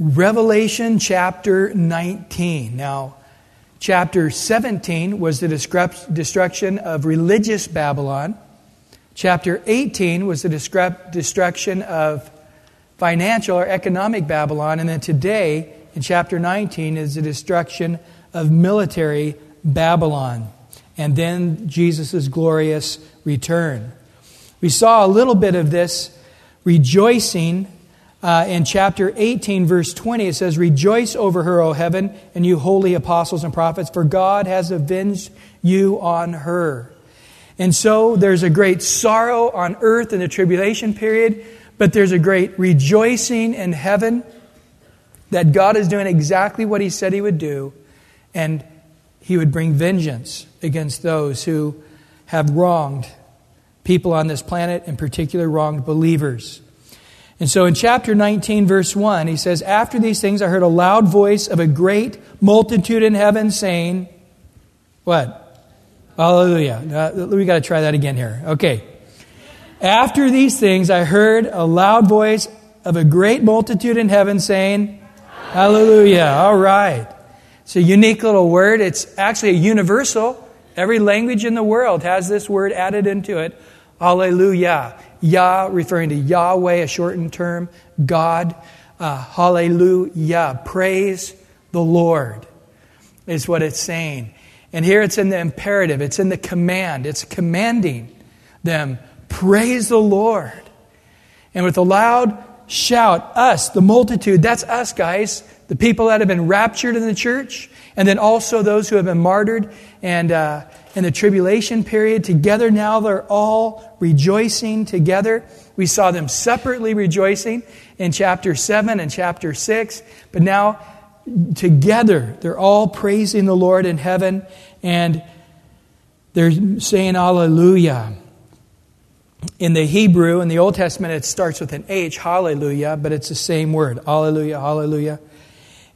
Revelation chapter 19. Now, chapter 17 was the destruction of religious Babylon. Chapter 18 was the destruction of financial or economic Babylon. And then today, in chapter 19, is the destruction of military Babylon. And then Jesus' glorious return. We saw a little bit of this rejoicing uh, in chapter 18, verse 20, it says, Rejoice over her, O heaven, and you holy apostles and prophets, for God has avenged you on her. And so there's a great sorrow on earth in the tribulation period, but there's a great rejoicing in heaven that God is doing exactly what He said He would do, and He would bring vengeance against those who have wronged people on this planet, in particular, wronged believers. And so in chapter 19, verse 1, he says, After these things I heard a loud voice of a great multitude in heaven saying, What? Hallelujah. Uh, we got to try that again here. Okay. After these things I heard a loud voice of a great multitude in heaven saying, Hallelujah. All right. It's a unique little word. It's actually a universal. Every language in the world has this word added into it. Hallelujah. Yah referring to Yahweh, a shortened term, God. Uh, hallelujah. Praise the Lord is what it's saying. And here it's in the imperative, it's in the command, it's commanding them, praise the Lord. And with a loud shout, us, the multitude, that's us, guys, the people that have been raptured in the church, and then also those who have been martyred and uh, in the tribulation period. Together now, they're all rejoicing together. We saw them separately rejoicing in chapter 7 and chapter 6, but now together they're all praising the Lord in heaven and they're saying Hallelujah. In the Hebrew, in the Old Testament, it starts with an H, hallelujah, but it's the same word. Hallelujah, hallelujah.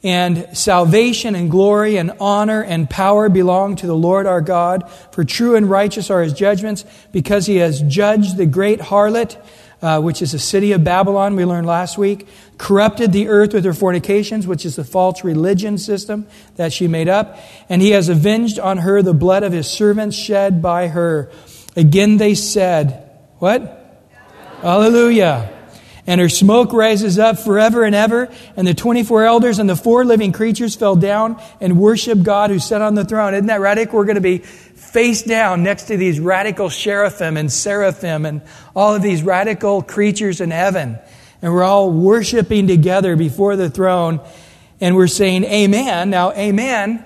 And salvation and glory and honor and power belong to the Lord our God, for true and righteous are his judgments, because he has judged the great harlot, uh, which is the city of Babylon, we learned last week, corrupted the earth with her fornications, which is the false religion system that she made up, and he has avenged on her the blood of his servants shed by her. Again they said, What? Hallelujah and her smoke rises up forever and ever. And the 24 elders and the four living creatures fell down and worshiped God who sat on the throne. Isn't that radical? We're going to be face down next to these radical cherubim and seraphim and all of these radical creatures in heaven. And we're all worshiping together before the throne. And we're saying, Amen. Now, Amen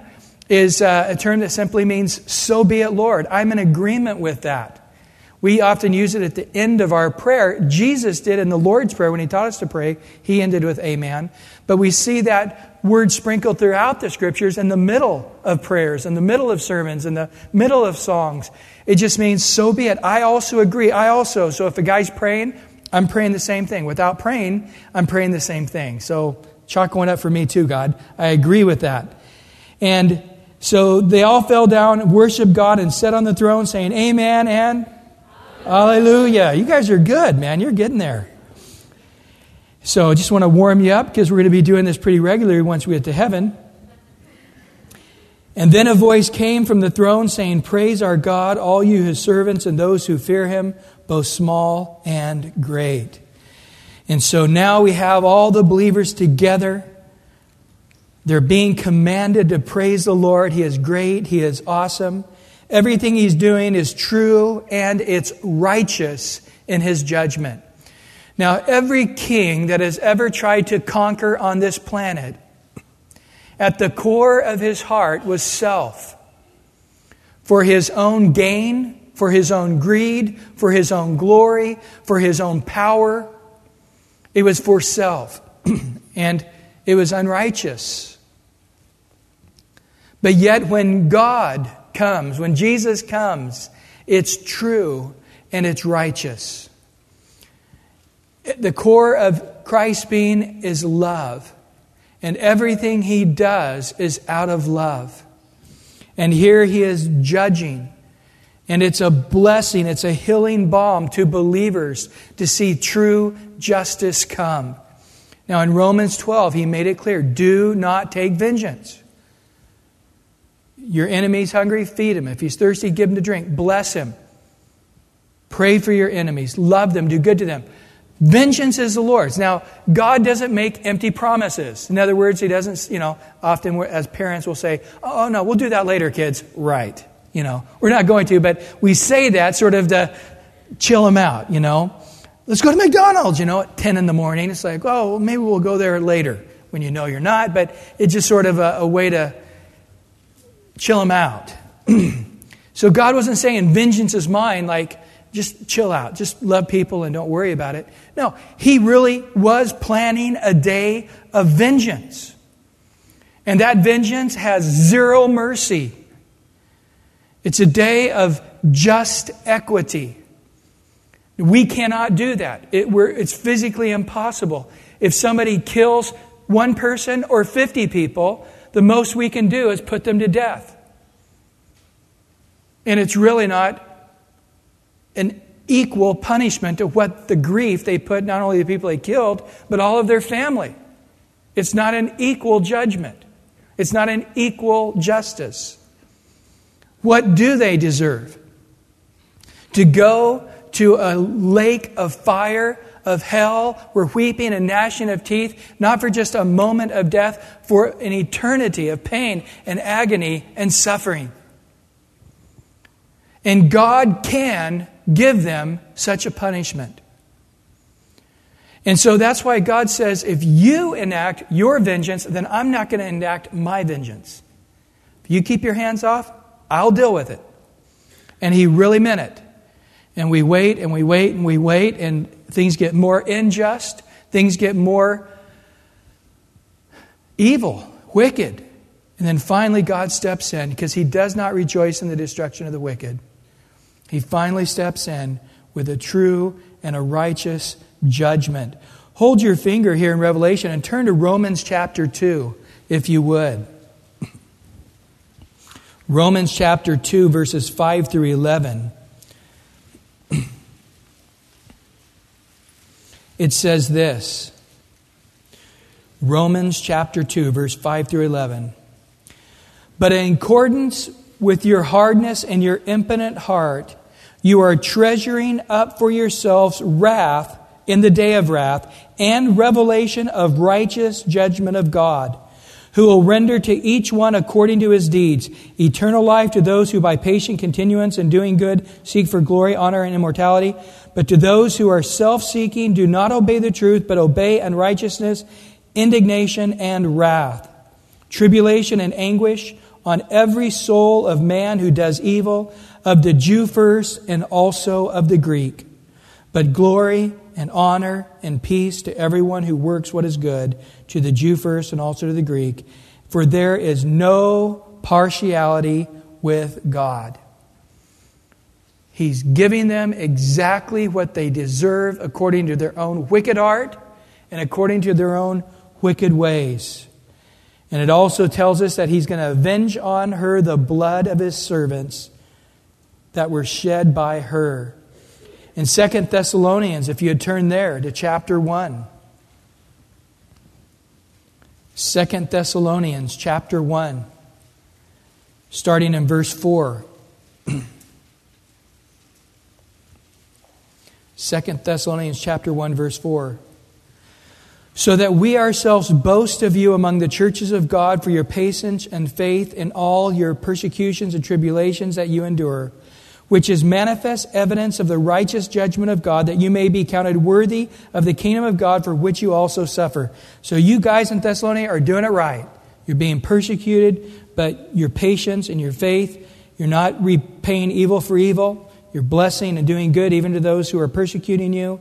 is uh, a term that simply means, So be it, Lord. I'm in agreement with that. We often use it at the end of our prayer. Jesus did in the Lord's Prayer when he taught us to pray. He ended with Amen. But we see that word sprinkled throughout the scriptures in the middle of prayers, in the middle of sermons, in the middle of songs. It just means, so be it. I also agree. I also. So if a guy's praying, I'm praying the same thing. Without praying, I'm praying the same thing. So chalk one up for me too, God. I agree with that. And so they all fell down, worshiped God, and sat on the throne saying, Amen and Hallelujah. You guys are good, man. You're getting there. So I just want to warm you up because we're going to be doing this pretty regularly once we get to heaven. And then a voice came from the throne saying, Praise our God, all you his servants and those who fear him, both small and great. And so now we have all the believers together. They're being commanded to praise the Lord. He is great. He is awesome. Everything he's doing is true and it's righteous in his judgment. Now, every king that has ever tried to conquer on this planet, at the core of his heart was self. For his own gain, for his own greed, for his own glory, for his own power. It was for self. and it was unrighteous. But yet, when God comes, when Jesus comes, it's true and it's righteous. The core of Christ's being is love, and everything he does is out of love. And here he is judging. And it's a blessing, it's a healing balm to believers to see true justice come. Now, in Romans 12, he made it clear do not take vengeance. Your enemy's hungry, feed him. If he's thirsty, give him to drink. Bless him. Pray for your enemies. Love them. Do good to them. Vengeance is the Lord's. Now, God doesn't make empty promises. In other words, He doesn't, you know, often as parents will say, oh, no, we'll do that later, kids. Right. You know, we're not going to, but we say that sort of to chill them out, you know. Let's go to McDonald's, you know, at 10 in the morning. It's like, oh, well, maybe we'll go there later when you know you're not, but it's just sort of a, a way to chill him out. so God wasn't saying vengeance is mine, like, just chill out, just love people and don't worry about it. No, he really was planning a day of vengeance. And that vengeance has zero mercy. It's a day of just equity. We cannot do that. It, it's physically impossible. If somebody kills one person or 50 people, the most we can do is put them to death. And it's really not an equal punishment to what the grief they put not only the people they killed, but all of their family. It's not an equal judgment, it's not an equal justice. What do they deserve? To go to a lake of fire, of hell, where weeping and gnashing of teeth, not for just a moment of death, for an eternity of pain and agony and suffering. And God can give them such a punishment. And so that's why God says, if you enact your vengeance, then I'm not going to enact my vengeance. If you keep your hands off, I'll deal with it. And he really meant it. And we wait and we wait and we wait, and things get more unjust, things get more evil, wicked. And then finally, God steps in because he does not rejoice in the destruction of the wicked. He finally steps in with a true and a righteous judgment. Hold your finger here in Revelation and turn to Romans chapter 2, if you would. Romans chapter 2, verses 5 through 11. It says this Romans chapter 2, verse 5 through 11. But in accordance with your hardness and your impotent heart, you are treasuring up for yourselves wrath in the day of wrath and revelation of righteous judgment of God, who will render to each one according to his deeds. Eternal life to those who by patient continuance in doing good seek for glory, honor, and immortality, but to those who are self seeking, do not obey the truth, but obey unrighteousness, indignation, and wrath, tribulation and anguish on every soul of man who does evil of the Jew first and also of the Greek. But glory and honor and peace to everyone who works what is good, to the Jew first and also to the Greek. For there is no partiality with God. He's giving them exactly what they deserve according to their own wicked heart and according to their own wicked ways. And it also tells us that he's going to avenge on her the blood of his servants that were shed by her. In Second Thessalonians, if you had turned there to chapter 1. Second Thessalonians chapter 1, starting in verse 4. Second Thessalonians chapter 1 verse 4 so that we ourselves boast of you among the churches of God for your patience and faith in all your persecutions and tribulations that you endure which is manifest evidence of the righteous judgment of God, that you may be counted worthy of the kingdom of God for which you also suffer. So you guys in Thessalonica are doing it right. You're being persecuted, but your patience and your faith, you're not repaying evil for evil. You're blessing and doing good even to those who are persecuting you.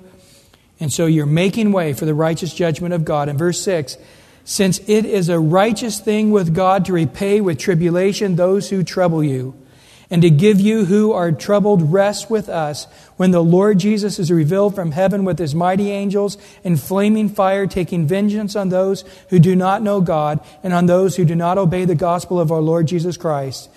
And so you're making way for the righteous judgment of God. In verse 6, since it is a righteous thing with God to repay with tribulation those who trouble you and to give you who are troubled rest with us when the Lord Jesus is revealed from heaven with his mighty angels in flaming fire, taking vengeance on those who do not know God and on those who do not obey the gospel of our Lord Jesus Christ.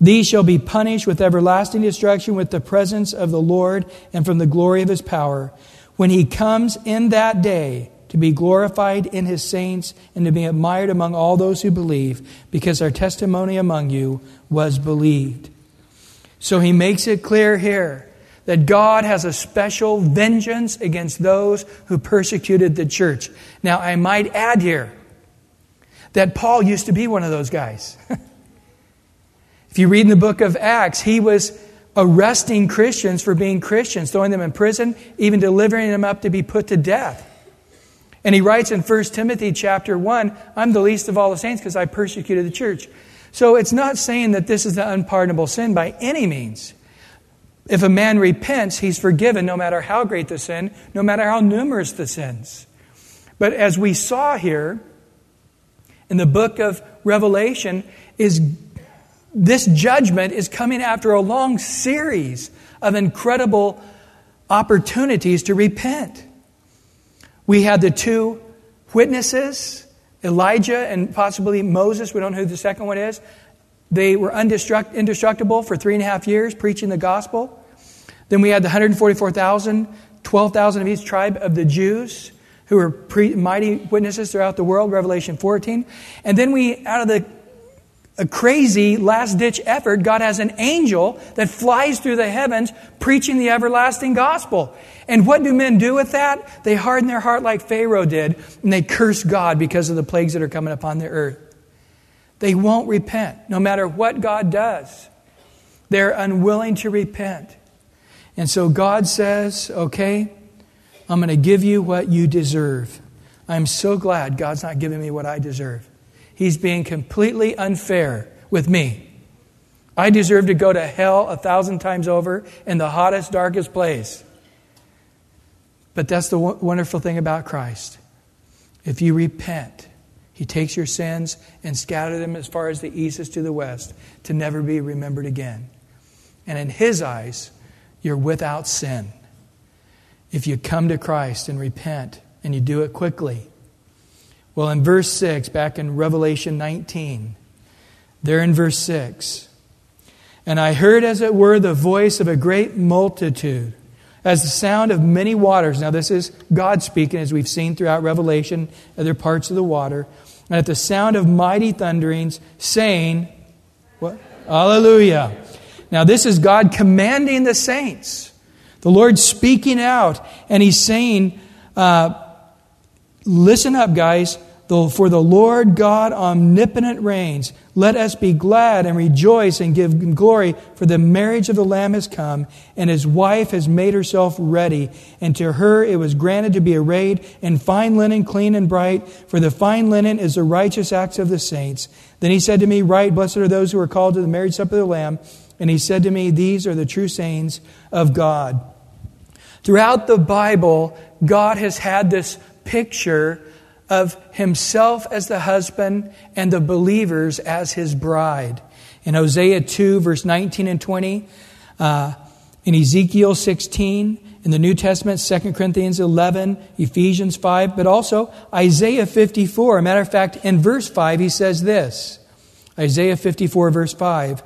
These shall be punished with everlasting destruction with the presence of the Lord and from the glory of his power when he comes in that day to be glorified in his saints, and to be admired among all those who believe, because our testimony among you was believed. So he makes it clear here that God has a special vengeance against those who persecuted the church. Now, I might add here that Paul used to be one of those guys. if you read in the book of Acts, he was arresting Christians for being Christians, throwing them in prison, even delivering them up to be put to death. And he writes in 1 Timothy chapter 1, I'm the least of all the saints because I persecuted the church. So it's not saying that this is an unpardonable sin by any means. If a man repents, he's forgiven no matter how great the sin, no matter how numerous the sins. But as we saw here in the book of Revelation, is this judgment is coming after a long series of incredible opportunities to repent. We had the two witnesses, Elijah and possibly Moses. We don't know who the second one is. They were indestruct- indestructible for three and a half years preaching the gospel. Then we had the 144,000, 12,000 of each tribe of the Jews who were pre- mighty witnesses throughout the world, Revelation 14. And then we, out of the a crazy last ditch effort, God has an angel that flies through the heavens preaching the everlasting gospel. And what do men do with that? They harden their heart like Pharaoh did, and they curse God because of the plagues that are coming upon the earth. They won't repent, no matter what God does. They're unwilling to repent. And so God says, okay, I'm going to give you what you deserve. I'm so glad God's not giving me what I deserve. He's being completely unfair with me. I deserve to go to hell a thousand times over in the hottest, darkest place. But that's the wonderful thing about Christ. If you repent, He takes your sins and scatters them as far as the east is to the west to never be remembered again. And in His eyes, you're without sin. If you come to Christ and repent and you do it quickly, well, in verse 6, back in Revelation 19, there in verse 6, and I heard, as it were, the voice of a great multitude, as the sound of many waters. Now, this is God speaking, as we've seen throughout Revelation, other parts of the water. And at the sound of mighty thunderings, saying, What? Hallelujah. Now, this is God commanding the saints. The Lord speaking out, and He's saying, uh, Listen up, guys. For the Lord God omnipotent reigns. Let us be glad and rejoice and give glory, for the marriage of the Lamb has come, and his wife has made herself ready. And to her it was granted to be arrayed in fine linen, clean and bright, for the fine linen is the righteous acts of the saints. Then he said to me, Right, blessed are those who are called to the marriage supper of the Lamb. And he said to me, These are the true sayings of God. Throughout the Bible, God has had this picture of himself as the husband and the believers as his bride. In Hosea 2, verse 19 and 20, uh, in Ezekiel 16, in the New Testament, 2 Corinthians 11, Ephesians 5, but also Isaiah 54. A matter of fact, in verse 5, he says this Isaiah 54, verse 5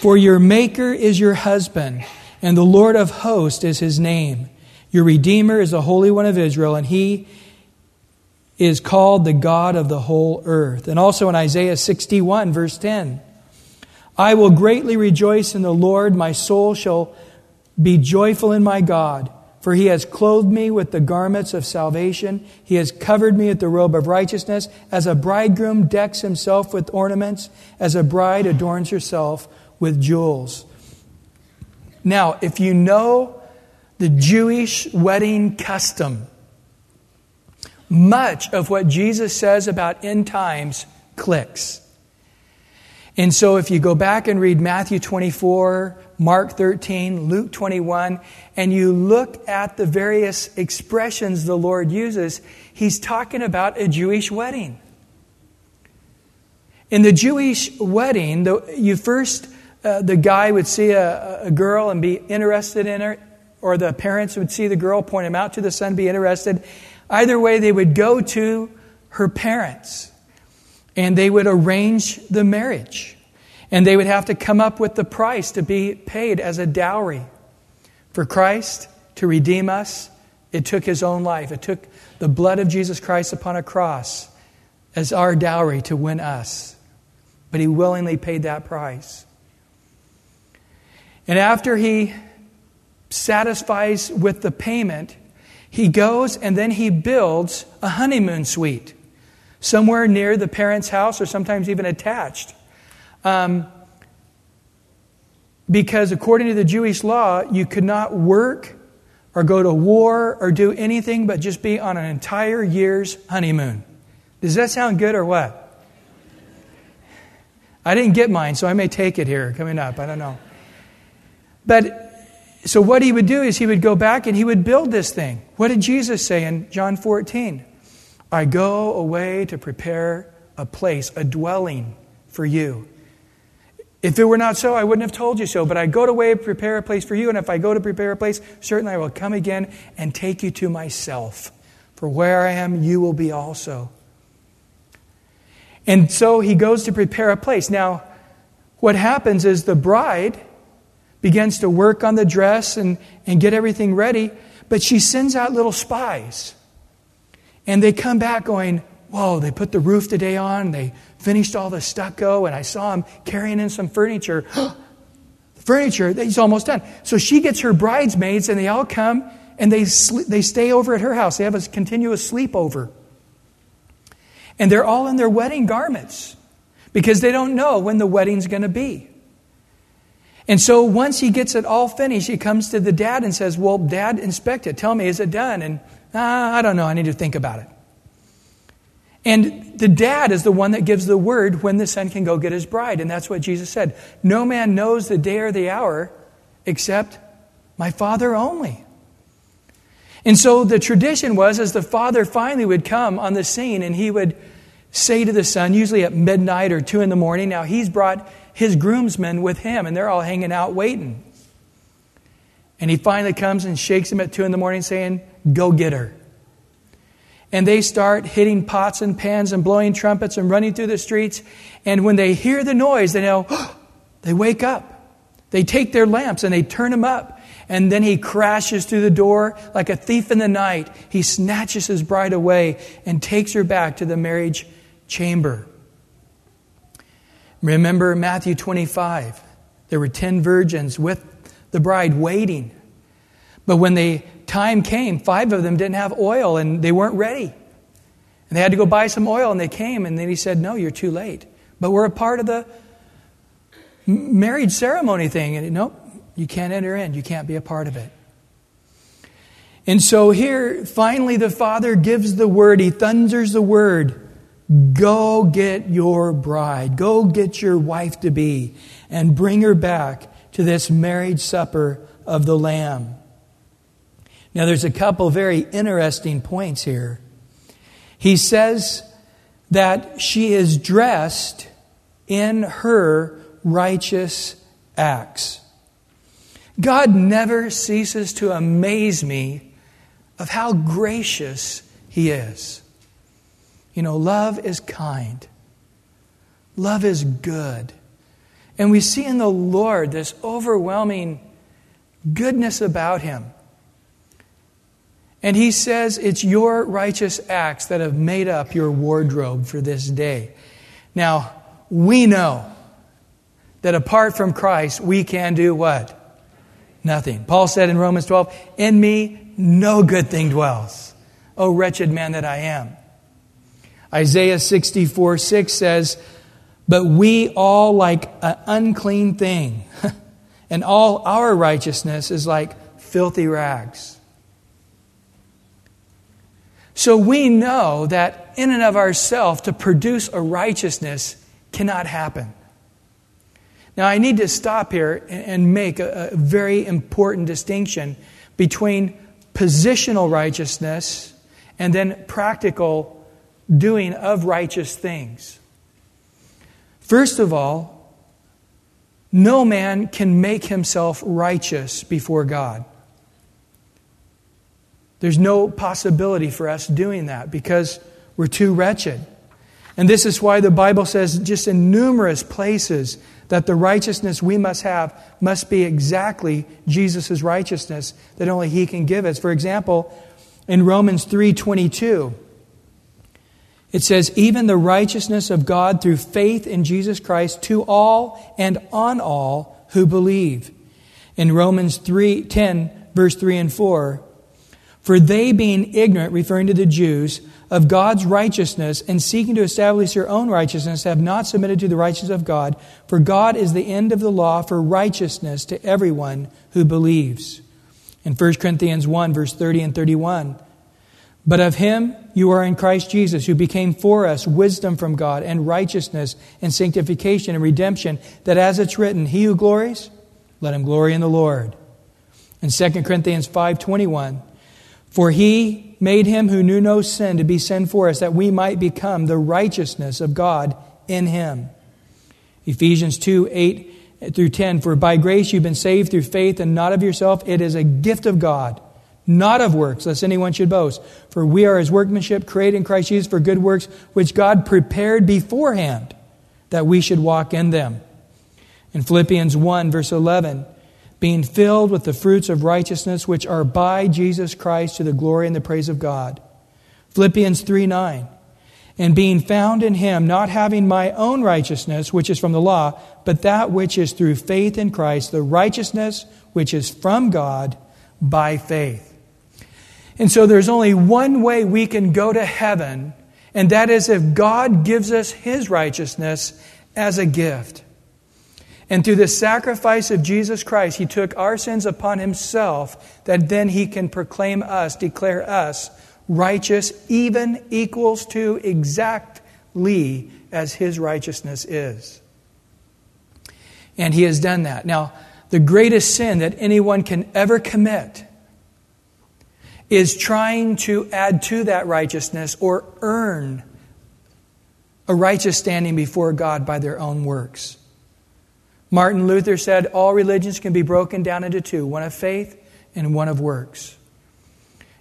For your Maker is your husband, and the Lord of hosts is his name. Your Redeemer is the Holy One of Israel, and he is called the God of the whole earth. And also in Isaiah 61, verse 10 I will greatly rejoice in the Lord, my soul shall be joyful in my God. For he has clothed me with the garments of salvation. He has covered me with the robe of righteousness. As a bridegroom decks himself with ornaments, as a bride adorns herself with jewels. Now, if you know the Jewish wedding custom, much of what Jesus says about end times clicks. And so if you go back and read Matthew 24, Mark 13, Luke 21, and you look at the various expressions the Lord uses, he's talking about a Jewish wedding. In the Jewish wedding, the, you first, uh, the guy would see a, a girl and be interested in her, or the parents would see the girl, point him out to the son, be interested, Either way, they would go to her parents and they would arrange the marriage. And they would have to come up with the price to be paid as a dowry for Christ to redeem us, It took his own life. It took the blood of Jesus Christ upon a cross as our dowry to win us. But he willingly paid that price. And after he satisfies with the payment, he goes and then he builds a honeymoon suite somewhere near the parents' house or sometimes even attached. Um, because according to the Jewish law, you could not work or go to war or do anything but just be on an entire year's honeymoon. Does that sound good or what? I didn't get mine, so I may take it here coming up. I don't know. But so what he would do is he would go back and he would build this thing. What did Jesus say in John 14? I go away to prepare a place, a dwelling for you. If it were not so, I wouldn't have told you so. But I go away to prepare a place for you, and if I go to prepare a place, certainly I will come again and take you to myself. For where I am, you will be also. And so he goes to prepare a place. Now, what happens is the bride begins to work on the dress and, and get everything ready, but she sends out little spies. And they come back going, Whoa, they put the roof today on, they finished all the stucco, and I saw them carrying in some furniture. the furniture, he's almost done. So she gets her bridesmaids, and they all come and they, they stay over at her house. They have a continuous sleepover. And they're all in their wedding garments because they don't know when the wedding's going to be. And so once he gets it all finished, he comes to the dad and says, Well, dad, inspect it. Tell me, is it done? And ah, I don't know. I need to think about it. And the dad is the one that gives the word when the son can go get his bride. And that's what Jesus said. No man knows the day or the hour except my father only. And so the tradition was as the father finally would come on the scene and he would say to the son, usually at midnight or two in the morning, now he's brought his groomsmen with him and they're all hanging out waiting. And he finally comes and shakes him at two in the morning saying, Go get her and they start hitting pots and pans and blowing trumpets and running through the streets. And when they hear the noise, they know, oh, they wake up. They take their lamps and they turn them up. And then he crashes through the door like a thief in the night. He snatches his bride away and takes her back to the marriage chamber. Remember Matthew 25. There were 10 virgins with the bride waiting. But when the time came, five of them didn't have oil and they weren't ready. And they had to go buy some oil and they came and then he said, No, you're too late. But we're a part of the marriage ceremony thing. And nope, you can't enter in. You can't be a part of it. And so here, finally, the father gives the word. He thunders the word Go get your bride. Go get your wife to be and bring her back to this marriage supper of the Lamb. Now, there's a couple very interesting points here. He says that she is dressed in her righteous acts. God never ceases to amaze me of how gracious He is. You know, love is kind, love is good. And we see in the Lord this overwhelming goodness about Him. And he says it's your righteous acts that have made up your wardrobe for this day. Now, we know that apart from Christ, we can do what? Nothing. Paul said in Romans 12, In me no good thing dwells. O wretched man that I am. Isaiah 64 6 says, But we all like an unclean thing, and all our righteousness is like filthy rags. So we know that in and of ourselves, to produce a righteousness cannot happen. Now, I need to stop here and make a, very important distinction between positional righteousness and then practical doing of righteous things. First of all, no man can make himself righteous before God. There's no possibility for us doing that because we're too wretched. And this is why the Bible says, just in numerous places, that the righteousness we must have must be exactly Jesus' righteousness that only He can give us. For example, In Romans 3:22, it says, "Even the righteousness of God through faith in Jesus Christ to all and on all who believe." In Romans 3:10, verse 3 and 4, "For they being ignorant, referring to the Jews, of God's righteousness and seeking to establish their own righteousness have not submitted to the righteousness of God, for God is the end of the law for righteousness to everyone who believes. In 1 Corinthians 1, verse 30 and 31, but of him you are in Christ Jesus, who became for us wisdom from God and righteousness and sanctification and redemption, that as it's written, he who glories, let him glory in the Lord. In 2 Corinthians 5:21, for he made him who knew no sin to be sin for us, that we might become the righteousness of God in him. Ephesians 2 8 through 10. For by grace you've been saved through faith, and not of yourself. It is a gift of God, not of works, lest anyone should boast. For we are his workmanship, created in Christ Jesus for good works, which God prepared beforehand that we should walk in them. In Philippians 1, verse 11 being filled with the fruits of righteousness which are by Jesus Christ to the glory and the praise of God. Philippians 3 9. And being found in him, not having my own righteousness, which is from the law, but that which is through faith in Christ, the righteousness which is from God by faith. And so there's only one way we can go to heaven, and that is if God gives us his righteousness as a gift. And through the sacrifice of Jesus Christ, He took our sins upon Himself, that then He can proclaim us, declare us righteous, even equals to exactly as His righteousness is. And He has done that. Now, the greatest sin that anyone can ever commit is trying to add to that righteousness or earn a righteous standing before God by their own works. Martin Luther said all religions can be broken down into two one of faith and one of works.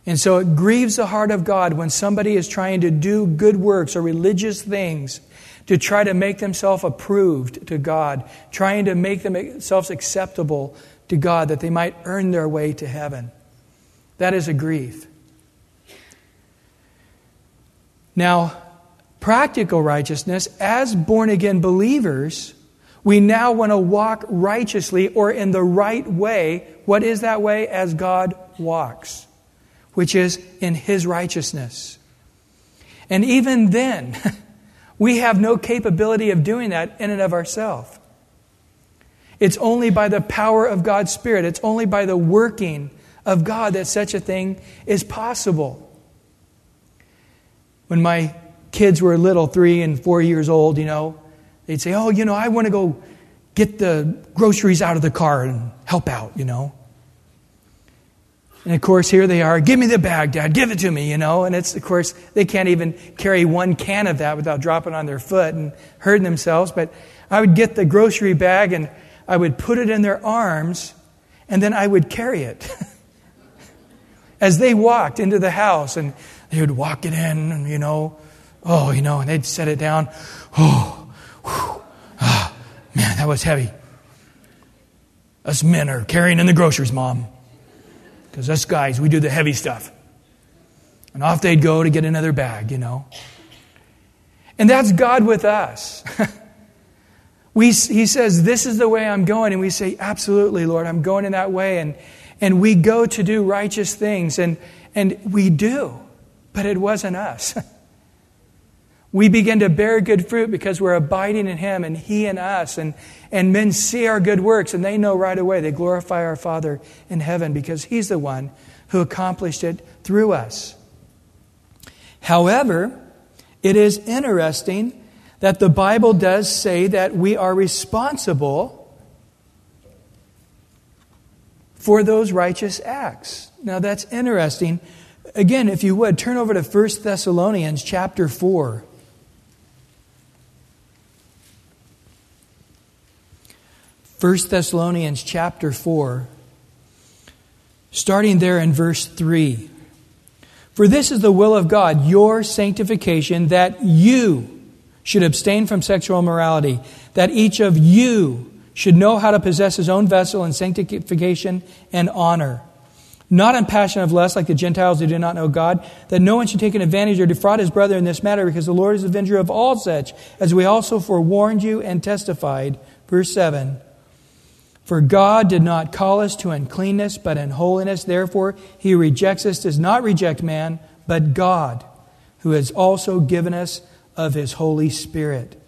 And so it grieves the heart of God when somebody is trying to do good works or religious things to try to make themselves approved to God, trying to make themselves acceptable to God that they might earn their way to heaven. That is a grief. Now, practical righteousness, as born again believers, we now want to walk righteously or in the right way. What is that way? As God walks, which is in His righteousness. And even then, we have no capability of doing that in and of ourselves. It's only by the power of God's Spirit, it's only by the working of God that such a thing is possible. When my kids were little, three and four years old, you know, They'd say, Oh, you know, I want to go get the groceries out of the car and help out, you know. And of course, here they are, give me the bag, Dad, give it to me, you know. And it's, of course, they can't even carry one can of that without dropping on their foot and hurting themselves. But I would get the grocery bag and I would put it in their arms and then I would carry it. As they walked into the house and they would walk it in, and, you know, oh, you know, and they'd set it down. Oh, Whew. Ah, man, that was heavy. Us men are carrying in the groceries, Mom. Because us guys, we do the heavy stuff. And off they'd go to get another bag, you know. And that's God with us. we, he says, This is the way I'm going. And we say, Absolutely, Lord, I'm going in that way. And, and we go to do righteous things. And, and we do. But it wasn't us. We begin to bear good fruit because we're abiding in Him and He in us. And, and men see our good works and they know right away. They glorify our Father in heaven because He's the one who accomplished it through us. However, it is interesting that the Bible does say that we are responsible for those righteous acts. Now that's interesting. Again, if you would, turn over to 1 Thessalonians chapter 4. 1 Thessalonians chapter 4, starting there in verse 3. For this is the will of God, your sanctification, that you should abstain from sexual immorality, that each of you should know how to possess his own vessel in sanctification and honor, not in passion of lust like the Gentiles who do not know God, that no one should take an advantage or defraud his brother in this matter, because the Lord is the avenger of all such, as we also forewarned you and testified. Verse 7 For God did not call us to uncleanness, but in holiness. Therefore, he who rejects us does not reject man, but God, who has also given us of his Holy Spirit.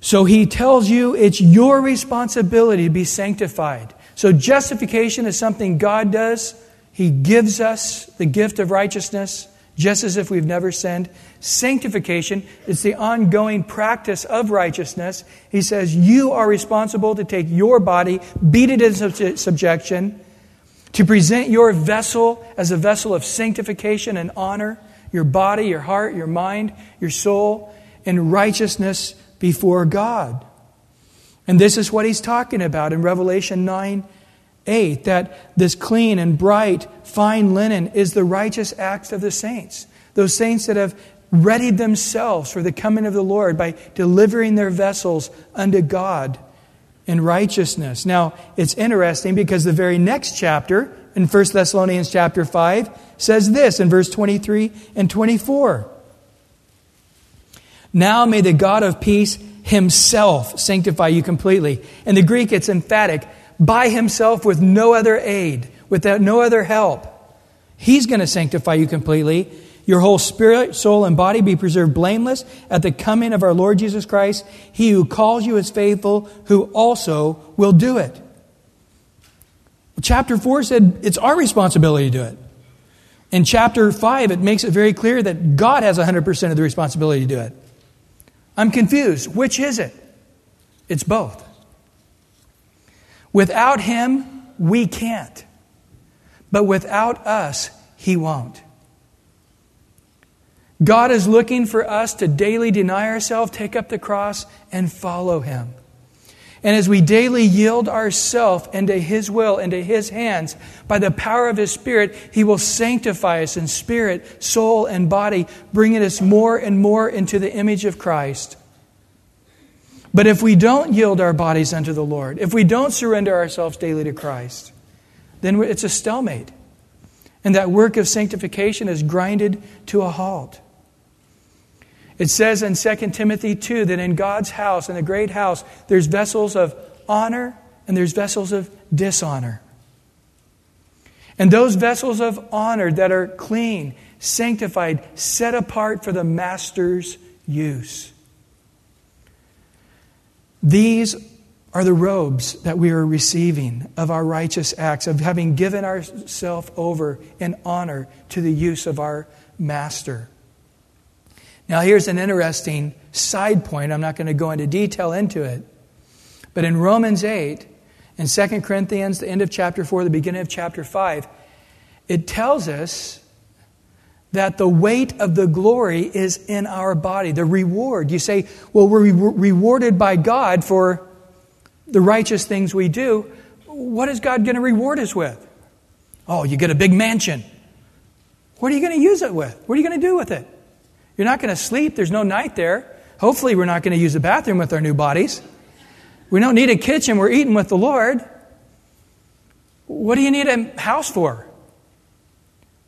So he tells you it's your responsibility to be sanctified. So justification is something God does. He gives us the gift of righteousness, just as if we've never sinned. Sanctification is the ongoing practice of righteousness. He says you are responsible to take your body, beat it into subjection, to present your vessel as a vessel of sanctification and honor, your body, your heart, your mind, your soul, in righteousness before God. And this is what he's talking about in Revelation 9 8 that this clean and bright, fine linen is the righteous acts of the saints. Those saints that have readied themselves for the coming of the Lord by delivering their vessels unto God in righteousness. Now, it's interesting because the very next chapter, in 1 Thessalonians chapter 5, says this in verse 23 and 24. Now may the God of peace himself sanctify you completely. In the Greek, it's emphatic by himself with no other aid, without no other help. He's going to sanctify you completely. Your whole spirit, soul, and body be preserved blameless at the coming of our Lord Jesus Christ. He who calls you is faithful, who also will do it. Chapter 4 said it's our responsibility to do it. In chapter 5, it makes it very clear that God has 100% of the responsibility to do it. I'm confused. Which is it? It's both. Without Him, we can't. But without us, He won't. God is looking for us to daily deny ourselves, take up the cross, and follow Him. And as we daily yield ourselves into His will, into His hands, by the power of His Spirit, He will sanctify us in spirit, soul, and body, bringing us more and more into the image of Christ. But if we don't yield our bodies unto the Lord, if we don't surrender ourselves daily to Christ, then it's a stalemate. And that work of sanctification is grinded to a halt. It says in 2 Timothy 2 that in God's house, in the great house, there's vessels of honor and there's vessels of dishonor. And those vessels of honor that are clean, sanctified, set apart for the master's use. These are the robes that we are receiving of our righteous acts, of having given ourselves over in honor to the use of our Master. Now, here's an interesting side point. I'm not going to go into detail into it. But in Romans 8, in 2 Corinthians, the end of chapter 4, the beginning of chapter 5, it tells us that the weight of the glory is in our body, the reward. You say, well, we're re- rewarded by God for the righteous things we do. What is God going to reward us with? Oh, you get a big mansion. What are you going to use it with? What are you going to do with it? You're not going to sleep. There's no night there. Hopefully, we're not going to use a bathroom with our new bodies. We don't need a kitchen. We're eating with the Lord. What do you need a house for?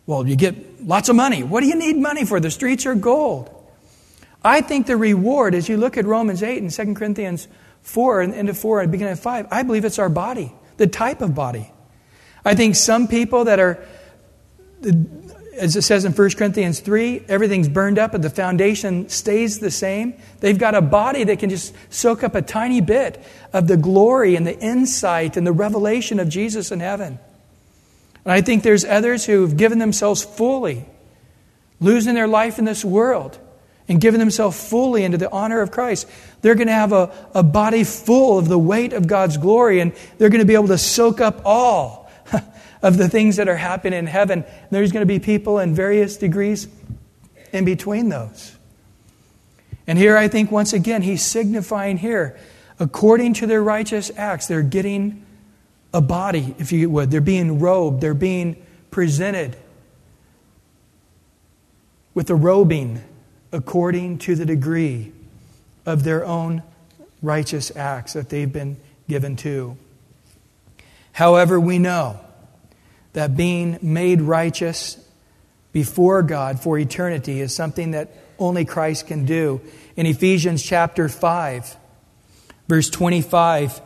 Well, you get lots of money. What do you need money for? The streets are gold. I think the reward, as you look at Romans 8 and 2 Corinthians 4 and into 4 and beginning of 5, I believe it's our body, the type of body. I think some people that are as it says in 1 Corinthians 3, everything's burned up, but the foundation stays the same. They've got a body that can just soak up a tiny bit of the glory and the insight and the revelation of Jesus in heaven. And I think there's others who've given themselves fully, losing their life in this world, and given themselves fully into the honor of Christ. They're going to have a, a body full of the weight of God's glory, and they're going to be able to soak up all of the things that are happening in heaven. There's going to be people in various degrees in between those. And here I think once again, he's signifying here, according to their righteous acts, they're getting a body, if you would. They're being robed, they're being presented with a robing according to the degree of their own righteous acts that they've been given to. However, we know that being made righteous before God for eternity is something that only Christ can do. In Ephesians chapter 5, verse 25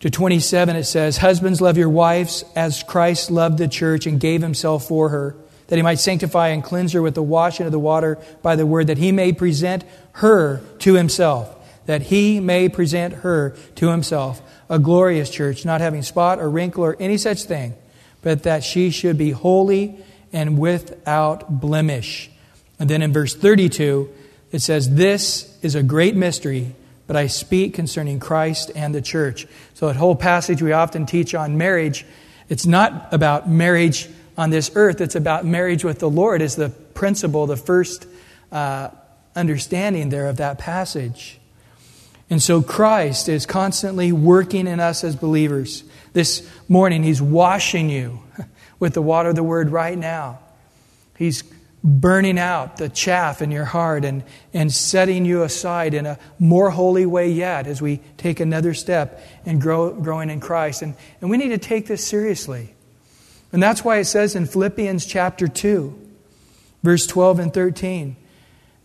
to 27, it says, Husbands, love your wives as Christ loved the church and gave himself for her, that he might sanctify and cleanse her with the washing of the water by the word, that he may present her to himself, that he may present her to himself, a glorious church, not having spot or wrinkle or any such thing, but that she should be holy and without blemish. And then in verse 32, it says, This is a great mystery, but I speak concerning Christ and the church. So, that whole passage we often teach on marriage, it's not about marriage on this earth, it's about marriage with the Lord, is the principle, the first uh, understanding there of that passage. And so Christ is constantly working in us as believers. This morning, He's washing you with the water of the Word right now. He's burning out the chaff in your heart and, and setting you aside in a more holy way yet as we take another step in grow, growing in Christ. And, and we need to take this seriously. And that's why it says in Philippians chapter 2, verse 12 and 13,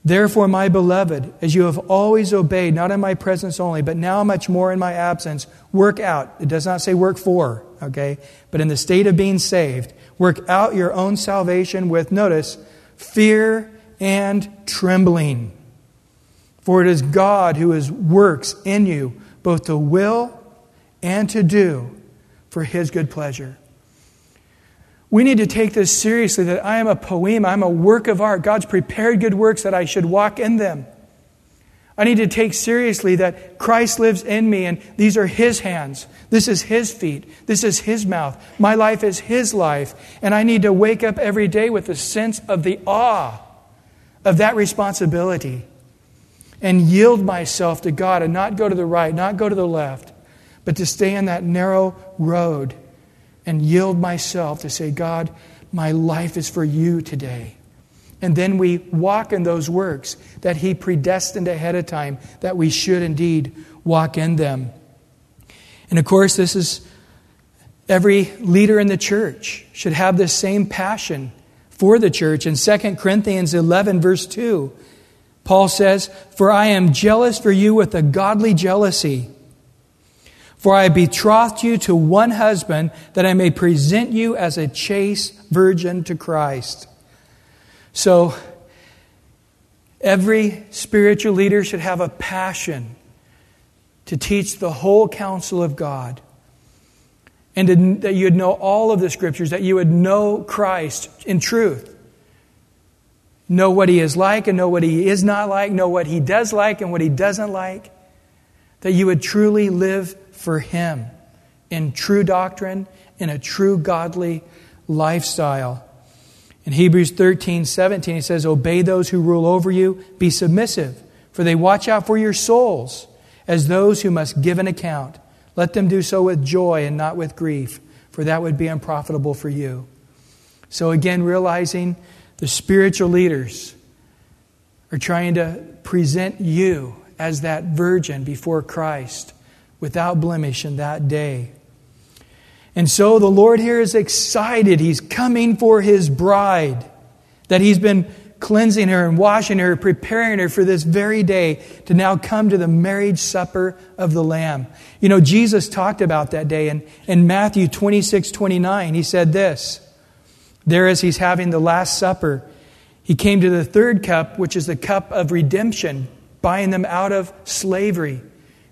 Therefore, my beloved, as you have always obeyed, not in my presence only, but now much more in my absence, work out. It does not say work for, okay? But in the state of being saved, work out your own salvation with, notice, fear and trembling. For it is God who is works in you both to will and to do for his good pleasure. We need to take this seriously that I am a poem, I'm a work of art. God's prepared good works that I should walk in them. I need to take seriously that Christ lives in me and these are His hands. This is His feet. This is His mouth. My life is His life. And I need to wake up every day with a sense of the awe of that responsibility and yield myself to God and not go to the right, not go to the left, but to stay in that narrow road and yield myself to say, God, my life is for you today. And then we walk in those works that He predestined ahead of time, that we should indeed walk in them. And of course, this is every leader in the church should have this same passion for the church. In 2 Corinthians 11, verse 2, Paul says, For I am jealous for you with a godly jealousy. For I betrothed you to one husband that I may present you as a chaste virgin to Christ. So, every spiritual leader should have a passion to teach the whole counsel of God. And to, that you would know all of the scriptures, that you would know Christ in truth. Know what he is like and know what he is not like, know what he does like and what he doesn't like. That you would truly live for Him in true doctrine, in a true godly lifestyle. In Hebrews 13, 17, he says, Obey those who rule over you, be submissive, for they watch out for your souls as those who must give an account. Let them do so with joy and not with grief, for that would be unprofitable for you. So, again, realizing the spiritual leaders are trying to present you as that virgin before Christ without blemish in that day. And so the Lord here is excited. He's coming for his bride, that he's been cleansing her and washing her, preparing her for this very day to now come to the marriage supper of the Lamb. You know, Jesus talked about that day in, in Matthew 26 29. He said this There, as he's having the Last Supper, he came to the third cup, which is the cup of redemption, buying them out of slavery.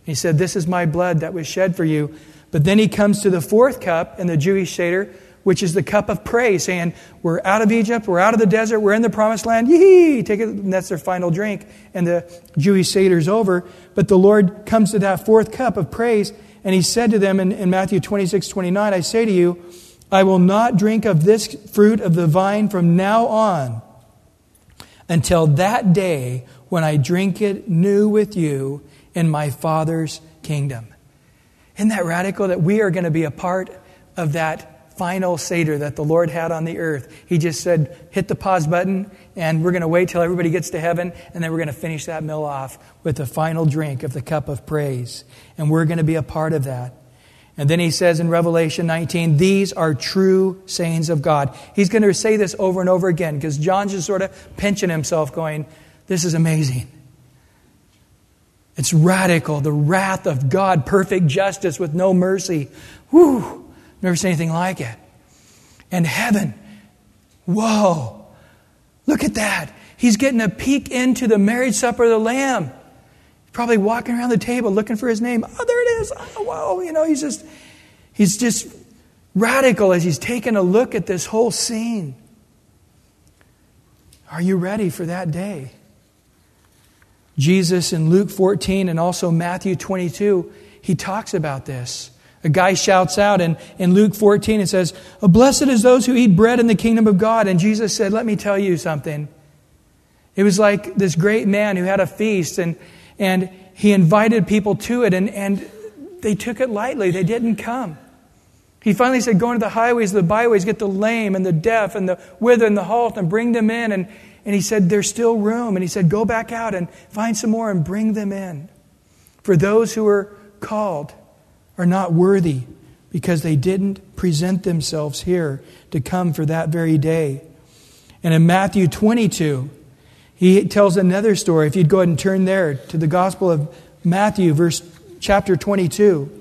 He said, This is my blood that was shed for you. But then he comes to the fourth cup in the Jewish Seder, which is the cup of praise, saying, We're out of Egypt, we're out of the desert, we're in the promised land, yee! Take it, and that's their final drink, and the Jewish Seder's over. But the Lord comes to that fourth cup of praise, and he said to them in, in Matthew 26, 29, I say to you, I will not drink of this fruit of the vine from now on until that day when I drink it new with you in my Father's kingdom. Isn't that radical that we are going to be a part of that final Seder that the Lord had on the earth? He just said, hit the pause button, and we're going to wait till everybody gets to heaven, and then we're going to finish that meal off with the final drink of the cup of praise. And we're going to be a part of that. And then he says in Revelation 19, these are true sayings of God. He's going to say this over and over again because John's just sort of pinching himself, going, This is amazing. It's radical, the wrath of God, perfect justice with no mercy. Whew, never seen anything like it. And heaven, whoa, look at that. He's getting a peek into the marriage supper of the Lamb. Probably walking around the table looking for his name. Oh, there it is. Oh, whoa. You know, he's just, he's just radical as he's taking a look at this whole scene. Are you ready for that day? Jesus in Luke 14 and also Matthew 22, he talks about this. A guy shouts out in, in Luke 14, it says, oh, Blessed is those who eat bread in the kingdom of God. And Jesus said, Let me tell you something. It was like this great man who had a feast and, and he invited people to it, and, and they took it lightly. They didn't come. He finally said, Go into the highways, the byways, get the lame and the deaf and the withered and the halt, and bring them in. And, and he said, There's still room. And he said, Go back out and find some more and bring them in. For those who are called are not worthy because they didn't present themselves here to come for that very day. And in Matthew 22, he tells another story. If you'd go ahead and turn there to the Gospel of Matthew, verse chapter 22.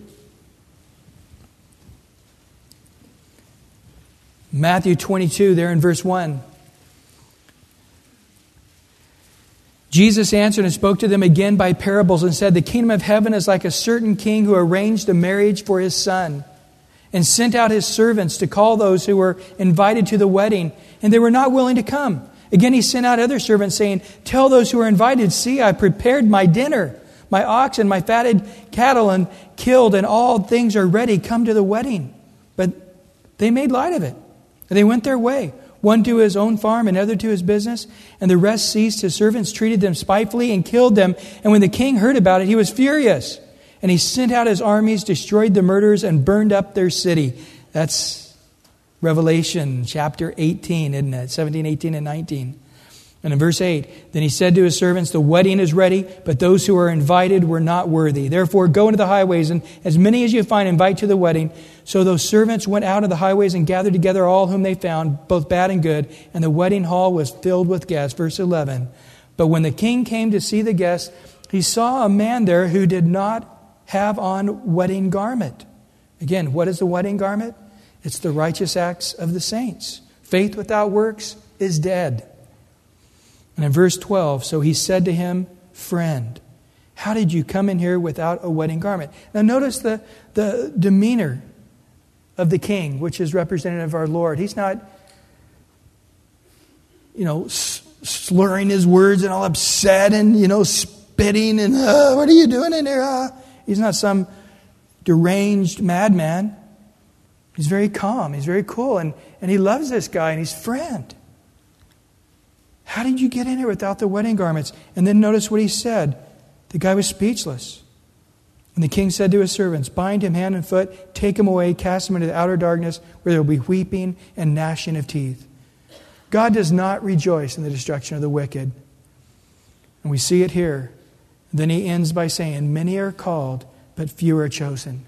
Matthew 22, there in verse 1. Jesus answered and spoke to them again by parables and said, The kingdom of heaven is like a certain king who arranged a marriage for his son and sent out his servants to call those who were invited to the wedding, and they were not willing to come. Again, he sent out other servants, saying, Tell those who are invited, see, I prepared my dinner. My oxen, and my fatted cattle, and killed, and all things are ready. Come to the wedding. But they made light of it. And they went their way, one to his own farm, another to his business. And the rest seized His servants treated them spitefully and killed them. And when the king heard about it, he was furious. And he sent out his armies, destroyed the murderers, and burned up their city. That's Revelation chapter 18, isn't it? 17, 18, and 19. And in verse 8, then he said to his servants, The wedding is ready, but those who are invited were not worthy. Therefore, go into the highways, and as many as you find, invite to the wedding. So those servants went out of the highways and gathered together all whom they found, both bad and good, and the wedding hall was filled with guests. Verse 11. But when the king came to see the guests, he saw a man there who did not have on wedding garment. Again, what is the wedding garment? It's the righteous acts of the saints. Faith without works is dead. And in verse 12, so he said to him, Friend, how did you come in here without a wedding garment? Now notice the, the demeanor of the king, which is representative of our Lord. He's not, you know, slurring his words and all upset and, you know, spitting and, uh, what are you doing in here? Uh? He's not some deranged madman. He's very calm, he's very cool, and, and he loves this guy and he's friend. How did you get in here without the wedding garments? And then notice what he said. The guy was speechless. And the king said to his servants, Bind him hand and foot, take him away, cast him into the outer darkness, where there will be weeping and gnashing of teeth. God does not rejoice in the destruction of the wicked. And we see it here. Then he ends by saying, Many are called, but few are chosen.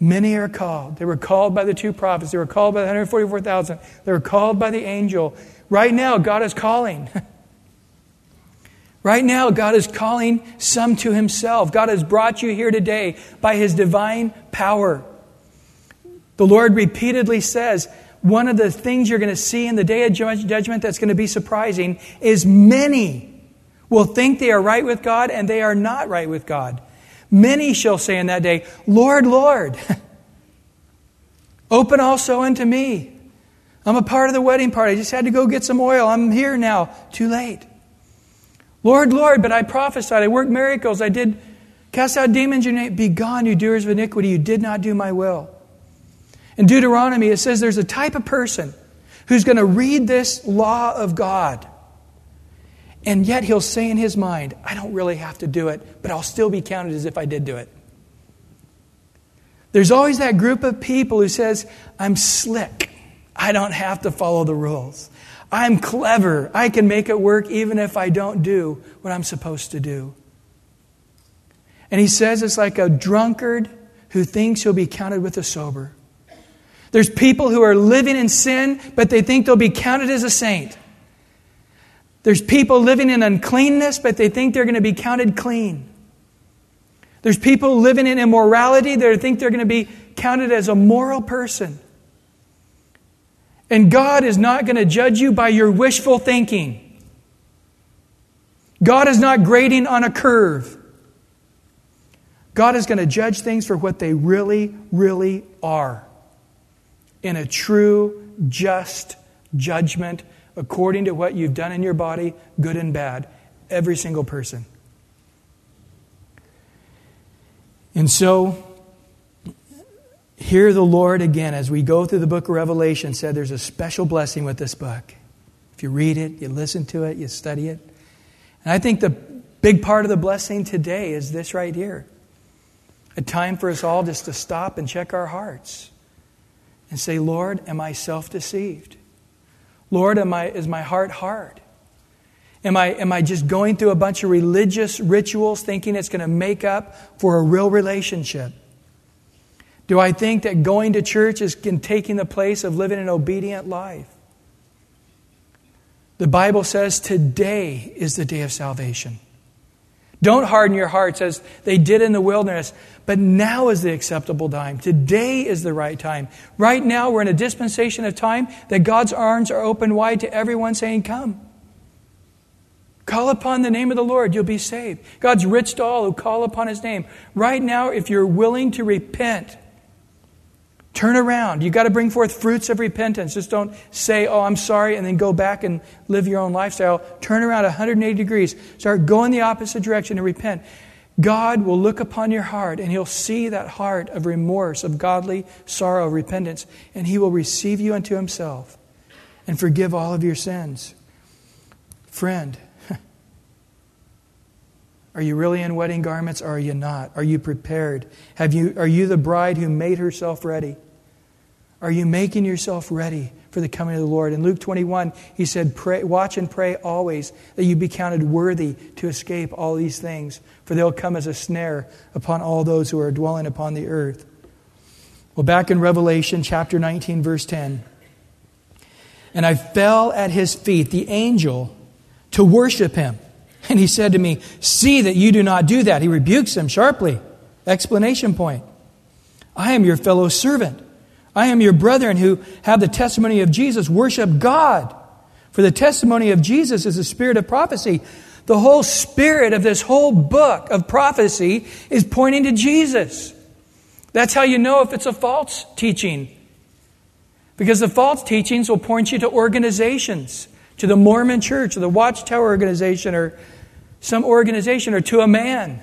Many are called. They were called by the two prophets. They were called by the 144,000. They were called by the angel. Right now, God is calling. right now, God is calling some to Himself. God has brought you here today by His divine power. The Lord repeatedly says, one of the things you're going to see in the day of judgment that's going to be surprising is many will think they are right with God and they are not right with God. Many shall say in that day, Lord, Lord, open also unto me. I'm a part of the wedding party. I just had to go get some oil. I'm here now. Too late. Lord, Lord, but I prophesied. I worked miracles. I did cast out demons. Your name. Be gone, you doers of iniquity. You did not do my will. In Deuteronomy, it says there's a type of person who's going to read this law of God and yet he'll say in his mind, I don't really have to do it, but I'll still be counted as if I did do it. There's always that group of people who says, I'm slick. I don't have to follow the rules. I'm clever. I can make it work even if I don't do what I'm supposed to do. And he says it's like a drunkard who thinks he'll be counted with the sober. There's people who are living in sin, but they think they'll be counted as a saint. There's people living in uncleanness, but they think they're going to be counted clean. There's people living in immorality that think they're going to be counted as a moral person. And God is not going to judge you by your wishful thinking. God is not grading on a curve. God is going to judge things for what they really, really are in a true, just judgment according to what you've done in your body, good and bad. Every single person. And so, hear the Lord again as we go through the book of Revelation said there's a special blessing with this book. If you read it, you listen to it, you study it. And I think the big part of the blessing today is this right here a time for us all just to stop and check our hearts and say, Lord, am I self deceived? Lord, am I, is my heart hard? Am I, am I just going through a bunch of religious rituals thinking it's going to make up for a real relationship? Do I think that going to church is taking the place of living an obedient life? The Bible says today is the day of salvation. Don't harden your hearts as they did in the wilderness, but now is the acceptable time. Today is the right time. Right now, we're in a dispensation of time that God's arms are open wide to everyone saying, Come. Call upon the name of the Lord, you'll be saved. God's rich to all who call upon his name. Right now, if you're willing to repent, Turn around. You've got to bring forth fruits of repentance. Just don't say, oh, I'm sorry, and then go back and live your own lifestyle. Turn around 180 degrees. Start going the opposite direction and repent. God will look upon your heart and He'll see that heart of remorse, of godly sorrow, repentance, and He will receive you unto Himself and forgive all of your sins. Friend, are you really in wedding garments or are you not? Are you prepared? Have you, are you the bride who made herself ready? Are you making yourself ready for the coming of the Lord? In Luke 21, he said, pray, Watch and pray always that you be counted worthy to escape all these things, for they'll come as a snare upon all those who are dwelling upon the earth. Well, back in Revelation chapter 19, verse 10. And I fell at his feet, the angel, to worship him. And he said to me, See that you do not do that. He rebukes him sharply. Explanation point. I am your fellow servant. I am your brethren who have the testimony of Jesus. Worship God. For the testimony of Jesus is the spirit of prophecy. The whole spirit of this whole book of prophecy is pointing to Jesus. That's how you know if it's a false teaching. Because the false teachings will point you to organizations to the Mormon church or the Watchtower organization or some organization or to a man.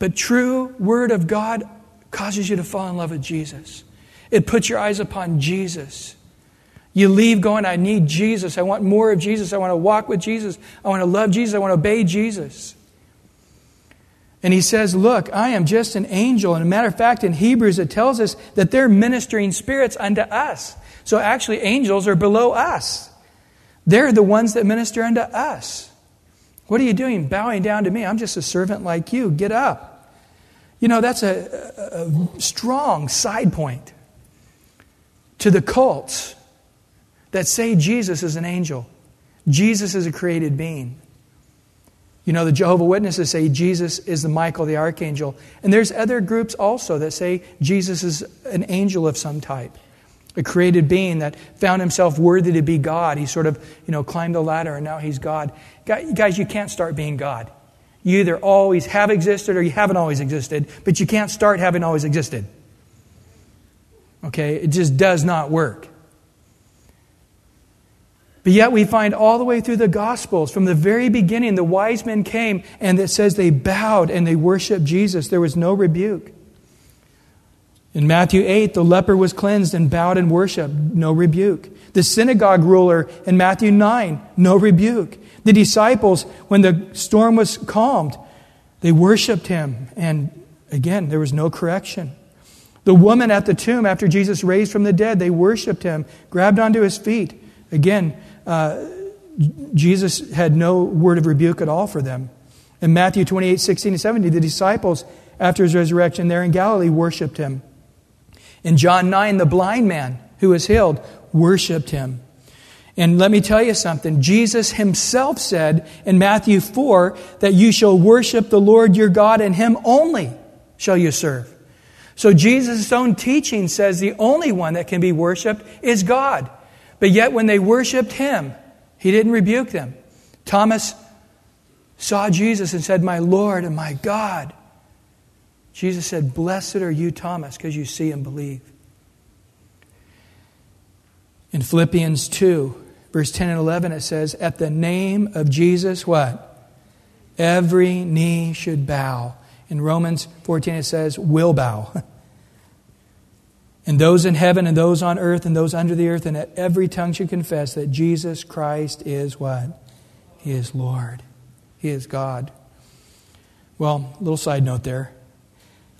But true Word of God causes you to fall in love with Jesus. It puts your eyes upon Jesus. You leave going, I need Jesus. I want more of Jesus. I want to walk with Jesus. I want to love Jesus. I want to obey Jesus. And he says, Look, I am just an angel. And a matter of fact, in Hebrews, it tells us that they're ministering spirits unto us. So actually, angels are below us. They're the ones that minister unto us. What are you doing bowing down to me? I'm just a servant like you. Get up. You know, that's a, a, strong side point to the cults that say Jesus is an angel, Jesus is a created being. You know, the Jehovah Witnesses say Jesus is the Michael the archangel. And there's other groups also that say Jesus is an angel of some type, a created being that found himself worthy to be God. He sort of, you know, climbed the ladder and now he's God. Guys, you can't start being God. You either always have existed or you haven't always existed, but you can't start having always existed. Okay? It just does not work. But yet we find all the way through the Gospels, from the very beginning, the wise men came and it says they bowed and they worshiped Jesus. There was no rebuke. In Matthew 8, the leper was cleansed and bowed and worshiped. No rebuke. The synagogue ruler in Matthew 9, no rebuke. The disciples, when the storm was calmed, they worshiped him. And again, there was no correction. The woman at the tomb, after Jesus raised from the dead, they worshiped him, grabbed onto his feet. Again, uh, Jesus had no word of rebuke at all for them. In Matthew 28 16 and 17, the disciples, after his resurrection there in Galilee, worshiped him. In John 9, the blind man who was healed worshiped him. And let me tell you something. Jesus himself said in Matthew 4 that you shall worship the Lord your God and him only shall you serve. So Jesus' own teaching says the only one that can be worshiped is God. But yet when they worshiped him, he didn't rebuke them. Thomas saw Jesus and said, My Lord and my God. Jesus said, Blessed are you, Thomas, because you see and believe. In Philippians 2, verse 10 and 11, it says, At the name of Jesus, what? Every knee should bow. In Romans 14, it says, Will bow. and those in heaven and those on earth and those under the earth, and that every tongue should confess that Jesus Christ is what? He is Lord. He is God. Well, little side note there.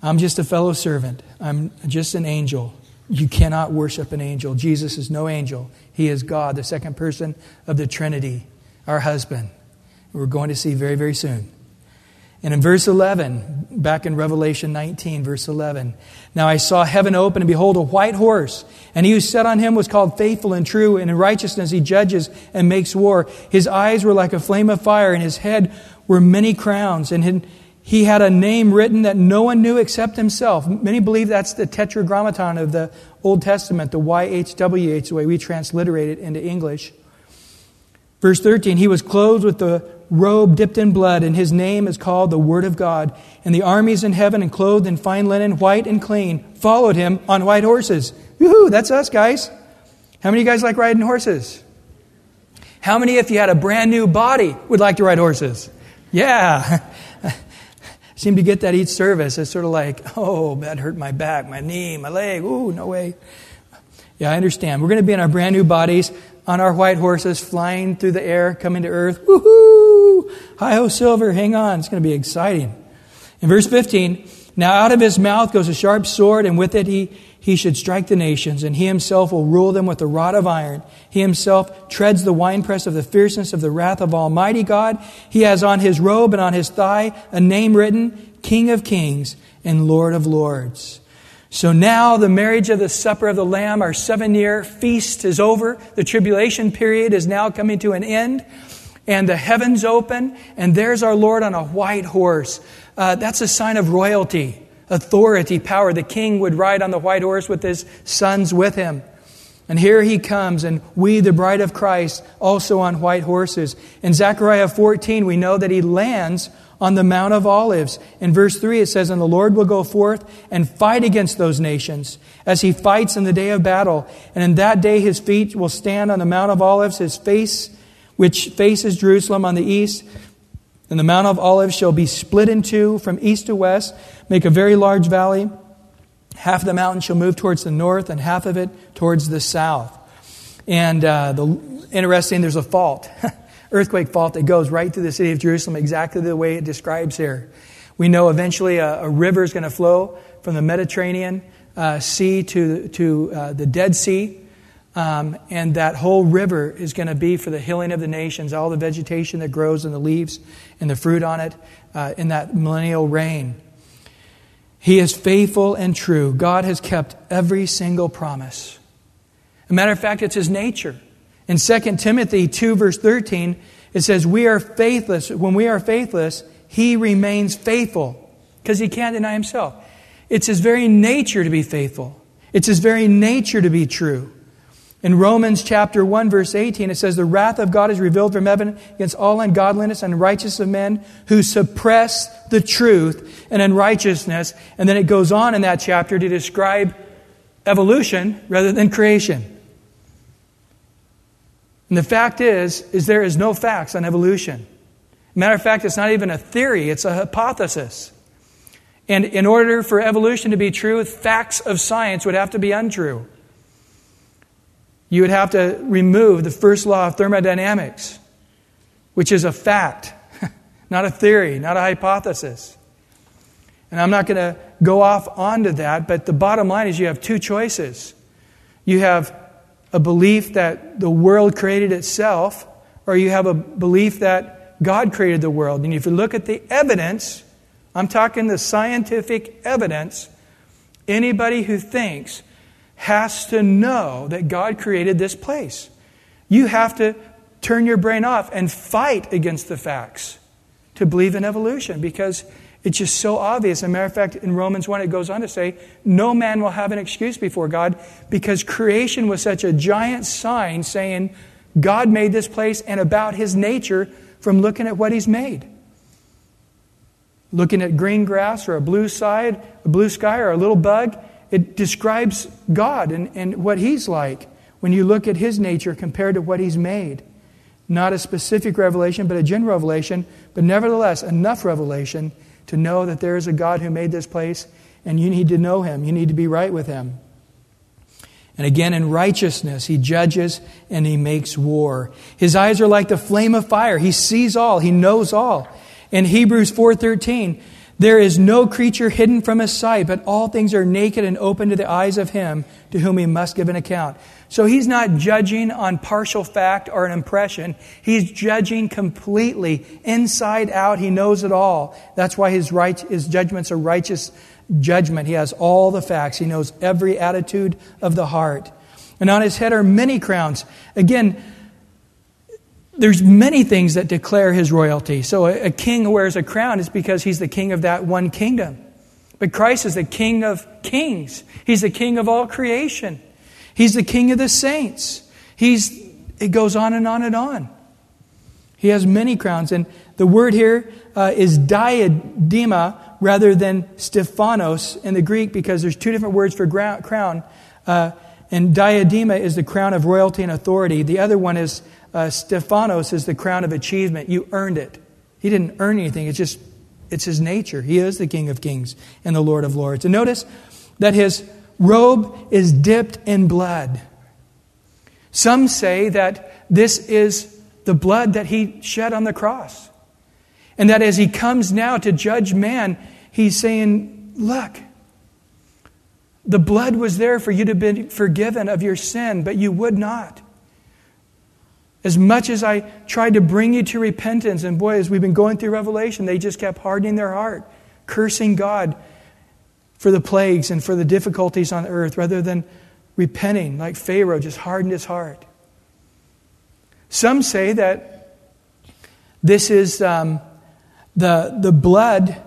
I'm just a fellow servant. I'm just an angel. You cannot worship an angel. Jesus is no angel. He is God, the second person of the Trinity, our husband. We're going to see very, very soon. And in verse 11, back in Revelation 19, verse 11, now I saw heaven open, and behold, a white horse. And he who sat on him was called faithful and true, and in righteousness he judges and makes war. His eyes were like a flame of fire, and his head were many crowns. And he had a name written that no one knew except himself. Many believe that's the tetragrammaton of the Old Testament, the YHWH, the way we transliterate it into English. Verse 13, he was clothed with the robe dipped in blood, and his name is called the Word of God. And the armies in heaven, and clothed in fine linen, white and clean, followed him on white horses. Woohoo, that's us, guys. How many of you guys like riding horses? How many, if you had a brand new body, would like to ride horses? Yeah. Seem to get that each service. It's sort of like, oh, that hurt my back, my knee, my leg. Ooh, no way. Yeah, I understand. We're going to be in our brand new bodies on our white horses, flying through the air, coming to earth. Woohoo! Hi ho, silver, hang on. It's going to be exciting. In verse 15, now out of his mouth goes a sharp sword, and with it he, he should strike the nations, and he himself will rule them with a rod of iron. He himself treads the winepress of the fierceness of the wrath of Almighty God. He has on his robe and on his thigh a name written, King of Kings and Lord of Lords. So now the marriage of the supper of the Lamb, our seven year feast is over. The tribulation period is now coming to an end. And the heavens open, and there's our Lord on a white horse. Uh, that's a sign of royalty, authority, power. The king would ride on the white horse with his sons with him. And here he comes, and we, the bride of Christ, also on white horses. In Zechariah 14, we know that he lands on the Mount of Olives. In verse 3, it says, And the Lord will go forth and fight against those nations as he fights in the day of battle. And in that day his feet will stand on the Mount of Olives, his face, which faces Jerusalem on the east. And the Mount of Olives shall be split in two from east to west, make a very large valley. Half of the mountain shall move towards the north, and half of it towards the south. And uh, the, interesting, there's a fault. earthquake fault that goes right through the city of Jerusalem, exactly the way it describes here. We know eventually a, a river is going to flow from the Mediterranean uh, Sea to, to uh, the Dead Sea. Um, and that whole river is going to be for the healing of the nations, all the vegetation that grows and the leaves and the fruit on it uh, in that millennial reign. He is faithful and true. God has kept every single promise. A matter of fact, it's his nature. In 2 Timothy 2, verse 13, it says, We are faithless. When we are faithless, he remains faithful because he can't deny himself. It's his very nature to be faithful, it's his very nature to be true. In Romans chapter 1, verse 18, it says, The wrath of God is revealed from heaven against all ungodliness and righteousness of men who suppress the truth and unrighteousness. And then it goes on in that chapter to describe evolution rather than creation. And the fact is, is there is no facts on evolution. Matter of fact, it's not even a theory, it's a hypothesis. And in order for evolution to be true, facts of science would have to be untrue. You would have to remove the first law of thermodynamics, which is a fact, not a theory, not a hypothesis. And I'm not going to go off onto that, but the bottom line is you have two choices. You have a belief that the world created itself, or you have a belief that God created the world. And if you look at the evidence, I'm talking the scientific evidence, anybody who thinks has to know that God created this place. You have to turn your brain off and fight against the facts to believe in evolution because it's just so obvious. As a matter of fact, in Romans 1, it goes on to say, No man will have an excuse before God because creation was such a giant sign saying God made this place and about his nature from looking at what he's made. Looking at green grass or a blue side, a blue sky or a little bug, it describes God and, and what he's like when you look at his nature compared to what he's made. Not a specific revelation, but a general revelation, but nevertheless enough revelation to know that there is a God who made this place, and you need to know him. You need to be right with him. And again, in righteousness, he judges and he makes war. His eyes are like the flame of fire. He sees all. He knows all. In Hebrews 4.13, there is no creature hidden from his sight, but all things are naked and open to the eyes of him to whom he must give an account. So he's not judging on partial fact or an impression. He's judging completely, inside out. He knows it all. That's why his, right, his judgments are righteous judgment. He has all the facts. He knows every attitude of the heart. And on his head are many crowns. Again, there's many things that declare his royalty. So a, a king who wears a crown is because he's the king of that one kingdom. But Christ is the king of kings. He's the king of all creation. He's the king of the saints. He's, it goes on and on and on. He has many crowns. And the word here uh, is diadema rather than Stephanos in the Greek because there's two different words for crown. Uh, and diadema is the crown of royalty and authority. The other one is uh, Stephanos is the crown of achievement. You earned it. He didn't earn anything. It's just, it's his nature. He is the King of kings and the Lord of lords. And notice that his robe is dipped in blood. Some say that this is the blood that he shed on the cross. And that as he comes now to judge man, he's saying, Look, the blood was there for you to be forgiven of your sin, but you would not. As much as I tried to bring you to repentance, and boy, as we've been going through Revelation, they just kept hardening their heart, cursing God, for the plagues and for the difficulties on earth rather than repenting like Pharaoh just hardened his heart. Some say that this is um, the, the blood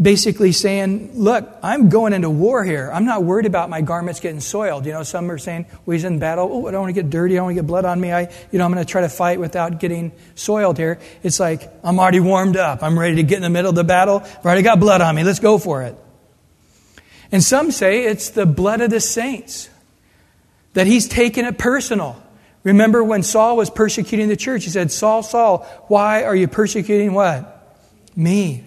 basically saying, Look, I'm going into war here. I'm not worried about my garments getting soiled. You know, some are saying, Well, he's in battle. Oh, I don't want to get dirty. I don't want to get blood on me. I, you know, I'm going to try to fight without getting soiled here. It's like, I'm already warmed up. I'm ready to get in the middle of the battle. I've already got blood on me. Let's go for it. And some say it's the blood of the saints, that he's taken it personal. Remember when Saul was persecuting the church? He said, Saul, Saul, why are you persecuting what? Me.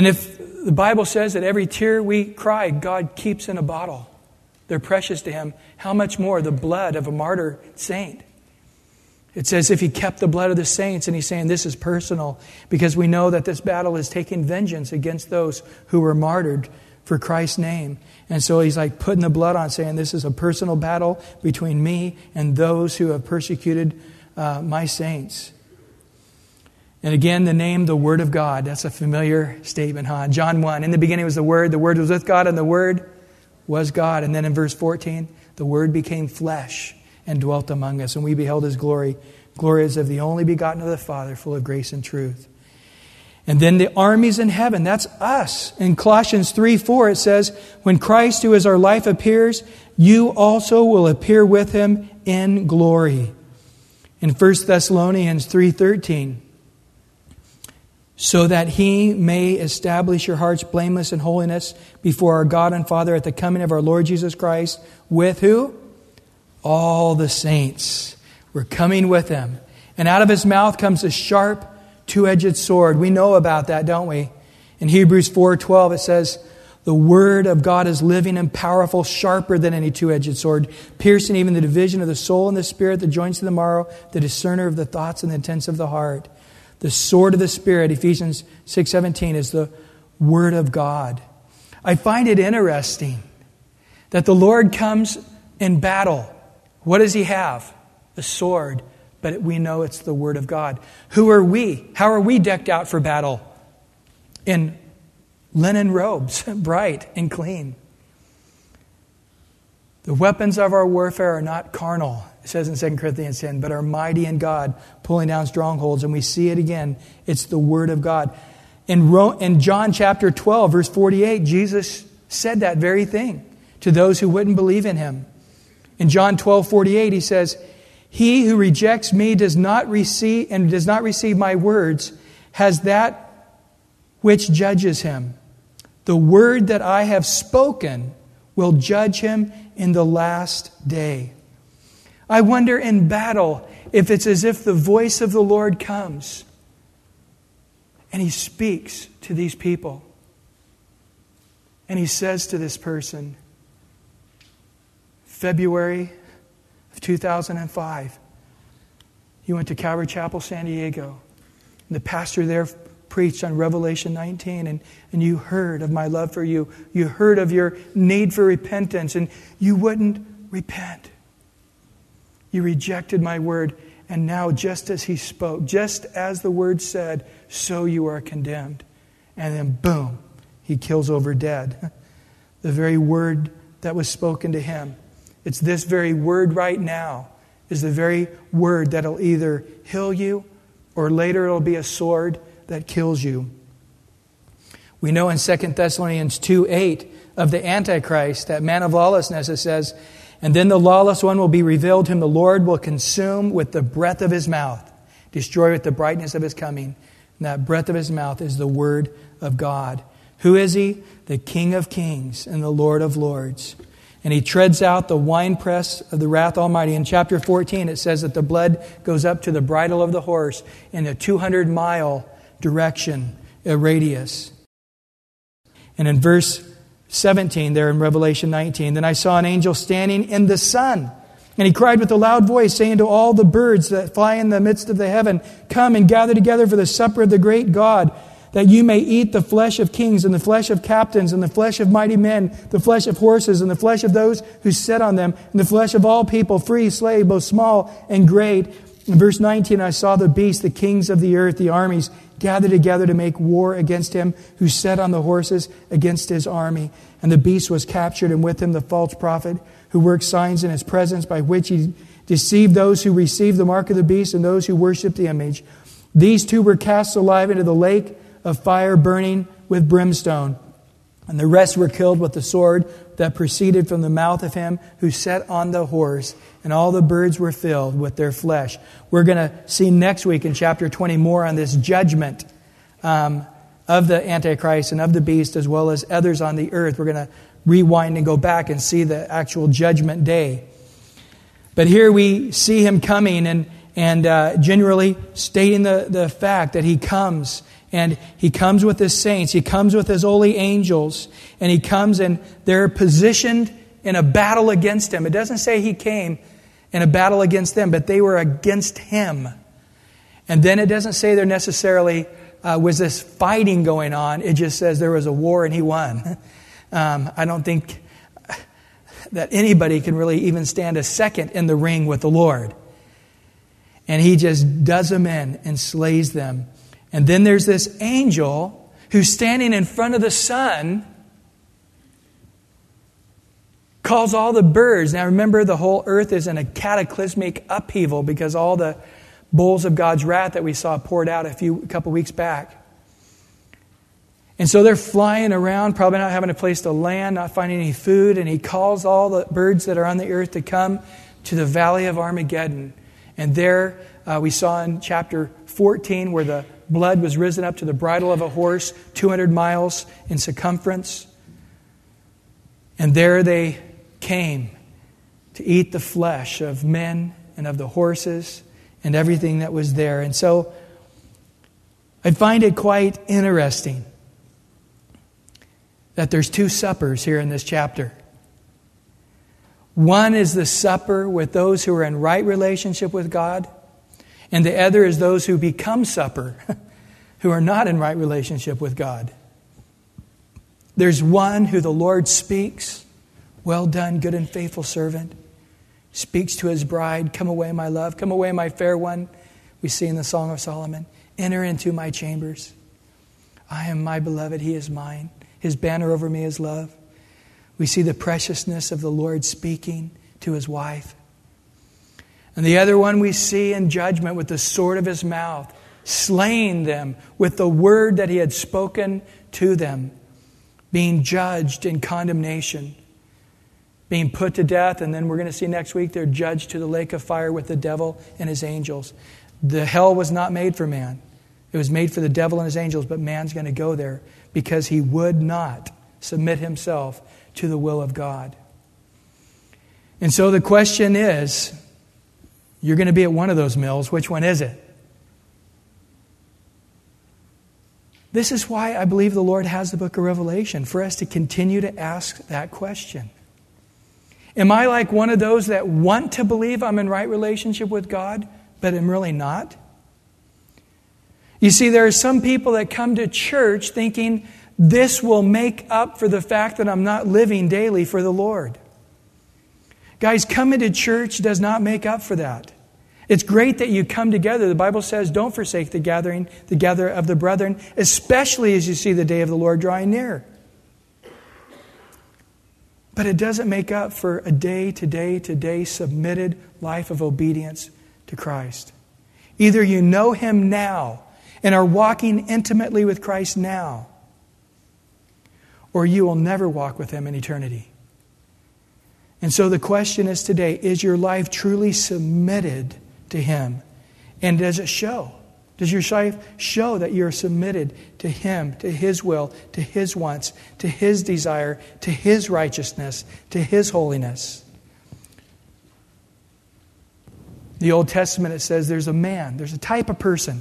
And if the Bible says that every tear we cry, God keeps in a bottle, they're precious to him, how much more the blood of a martyr saint? It says, if he kept the blood of the saints, and he's saying this is personal because we know that this battle is taking vengeance against those who were martyred for Christ's name. And so he's like putting the blood on, saying, This is a personal battle between me and those who have persecuted uh, my saints. And again, the name, the Word of God. That's a familiar statement, huh? John 1. In the beginning was the Word, the Word was with God, and the Word was God. And then in verse 14, the Word became flesh and dwelt among us, and we beheld his glory. Glory as of the only begotten of the Father, full of grace and truth. And then the armies in heaven, that's us. In Colossians 3 4, it says, When Christ, who is our life, appears, you also will appear with him in glory. In 1 Thessalonians 3 13, so that he may establish your hearts blameless in holiness before our God and Father at the coming of our Lord Jesus Christ, with who? All the saints. We're coming with him. And out of his mouth comes a sharp, two edged sword. We know about that, don't we? In Hebrews 4:12 it says, "The word of God is living and powerful, sharper than any two-edged sword, piercing even the division of the soul and the spirit, the joints and the marrow, the discerner of the thoughts and the intents of the heart." The sword of the spirit, Ephesians 6:17 is the word of God. I find it interesting that the Lord comes in battle. What does he have? A sword but we know it's the Word of God. Who are we? How are we decked out for battle? In linen robes, bright and clean. The weapons of our warfare are not carnal, it says in 2 Corinthians 10, but are mighty in God, pulling down strongholds. And we see it again. It's the Word of God. In, in John chapter 12, verse 48, Jesus said that very thing to those who wouldn't believe in him. In John 12, 48, he says, He who rejects me does not receive and does not receive my words has that which judges him. The word that I have spoken will judge him in the last day. I wonder in battle if it's as if the voice of the Lord comes and he speaks to these people. And he says to this person, February of 2005, you went to Calvary Chapel, San Diego. And the pastor there preached on Revelation 19, and, and you heard of my love for you. You heard of your need for repentance, and you wouldn't repent. You rejected my word, and now, just as he spoke, just as the word said, so you are condemned. And then, boom, he kills over dead. The very word that was spoken to him. It's this very word right now is the very word that'll either heal you or later it'll be a sword that kills you. We know in 2 Thessalonians 2 8 of the Antichrist, that man of lawlessness, it says, And then the lawless one will be revealed, whom the Lord will consume with the breath of his mouth, destroy with the brightness of his coming. And that breath of his mouth is the word of God. Who is he? The King of kings and the Lord of lords. And he treads out the winepress of the wrath Almighty. In chapter 14, it says that the blood goes up to the bridle of the horse in a 200 mile direction, a radius. And in verse 17, there in Revelation 19, then I saw an angel standing in the sun. And he cried with a loud voice, saying to all the birds that fly in the midst of the heaven, Come and gather together for the supper of the great God, that you may eat the flesh of kings, and the flesh of captains, and the flesh of mighty men, the flesh of horses, and the flesh of those who sit on them, and the flesh of all people, free, slave, both small and great. In verse 19, I saw the beast, the kings of the earth, the armies, gathered together to make war against him who sat on the horses against his army. And the beast was captured, and with him the false prophet who worked signs in his presence by which he deceived those who received the mark of the beast and those who worshiped the image. These two were cast alive into the lake of fire burning with brimstone. And the rest were killed with the sword that proceeded from the mouth of him who sat on the horse, and all the birds were filled with their flesh. We're going to see next week in chapter 20 more on this judgment um, of the Antichrist and of the beast, as well as others on the earth. We're going to rewind and go back and see the actual judgment day. But here we see him coming and, and uh, generally stating the, the fact that he comes and he comes with his saints, he comes with his holy angels, and he comes and they're positioned in a battle against him. It doesn't say he came in a battle against them, but they were against him. And then it doesn't say there necessarily uh, was this fighting going on. It just says there was a war and he won. Um, I don't think that anybody can really even stand a second in the ring with the Lord. And he just does them in and slays them. And then there's this angel who's standing in front of the sun, calls all the birds. Now remember, the whole earth is in a cataclysmic upheaval because all the bowls of God's wrath that we saw poured out a few a couple weeks back. And so they're flying around, probably not having a place to land, not finding any food, and he calls all the birds that are on the earth to come to the valley of Armageddon. And there uh, we saw in chapter 14 where the blood was risen up to the bridle of a horse, 200 miles in circumference. And there they came to eat the flesh of men and of the horses and everything that was there. And so I find it quite interesting that there's two suppers here in this chapter. One is the supper with those who are in right relationship with God and the other is those who become supper, who are not in right relationship with God. There's one who the Lord speaks, Well done, good and faithful servant. speaks to his bride, Come away, my love, come away, my fair one. We see in the Song of Solomon, Enter into my chambers. I am my beloved, he is mine. His banner over me is love. We see the preciousness of the Lord speaking to his wife. And the other one we see in judgment with the sword of his mouth, slaying them with the word that he had spoken to them, being judged in condemnation, being put to death. And then we're going to see next week they're judged to the lake of fire with the devil and his angels. The hell was not made for man, it was made for the devil and his angels, but man's going to go there because he would not submit himself to the will of God. And so the question is you're going to be at one of those mills. Which one is it? This is why I believe the Lord has the book of Revelation, for us to continue to ask that question. Am I like one of those that want to believe I'm in right relationship with God, but am really not? You see, there are some people that come to church thinking this will make up for the fact that I'm not living daily for the Lord. Guys, coming to church does not make up for that. It's great that you come together. The Bible says, don't forsake the gathering, the gather of the brethren, especially as you see the day of the Lord drawing near. But it doesn't make up for a day to day to day submitted life of obedience to Christ. Either you know Him now and are walking intimately with Christ now, or you will never walk with Him in eternity. And so the question is today is your life truly submitted to Him? And does it show? Does your life show that you're submitted to Him, to His will, to His wants, to His desire, to His righteousness, to His holiness? The Old Testament, it says there's a man, there's a type of person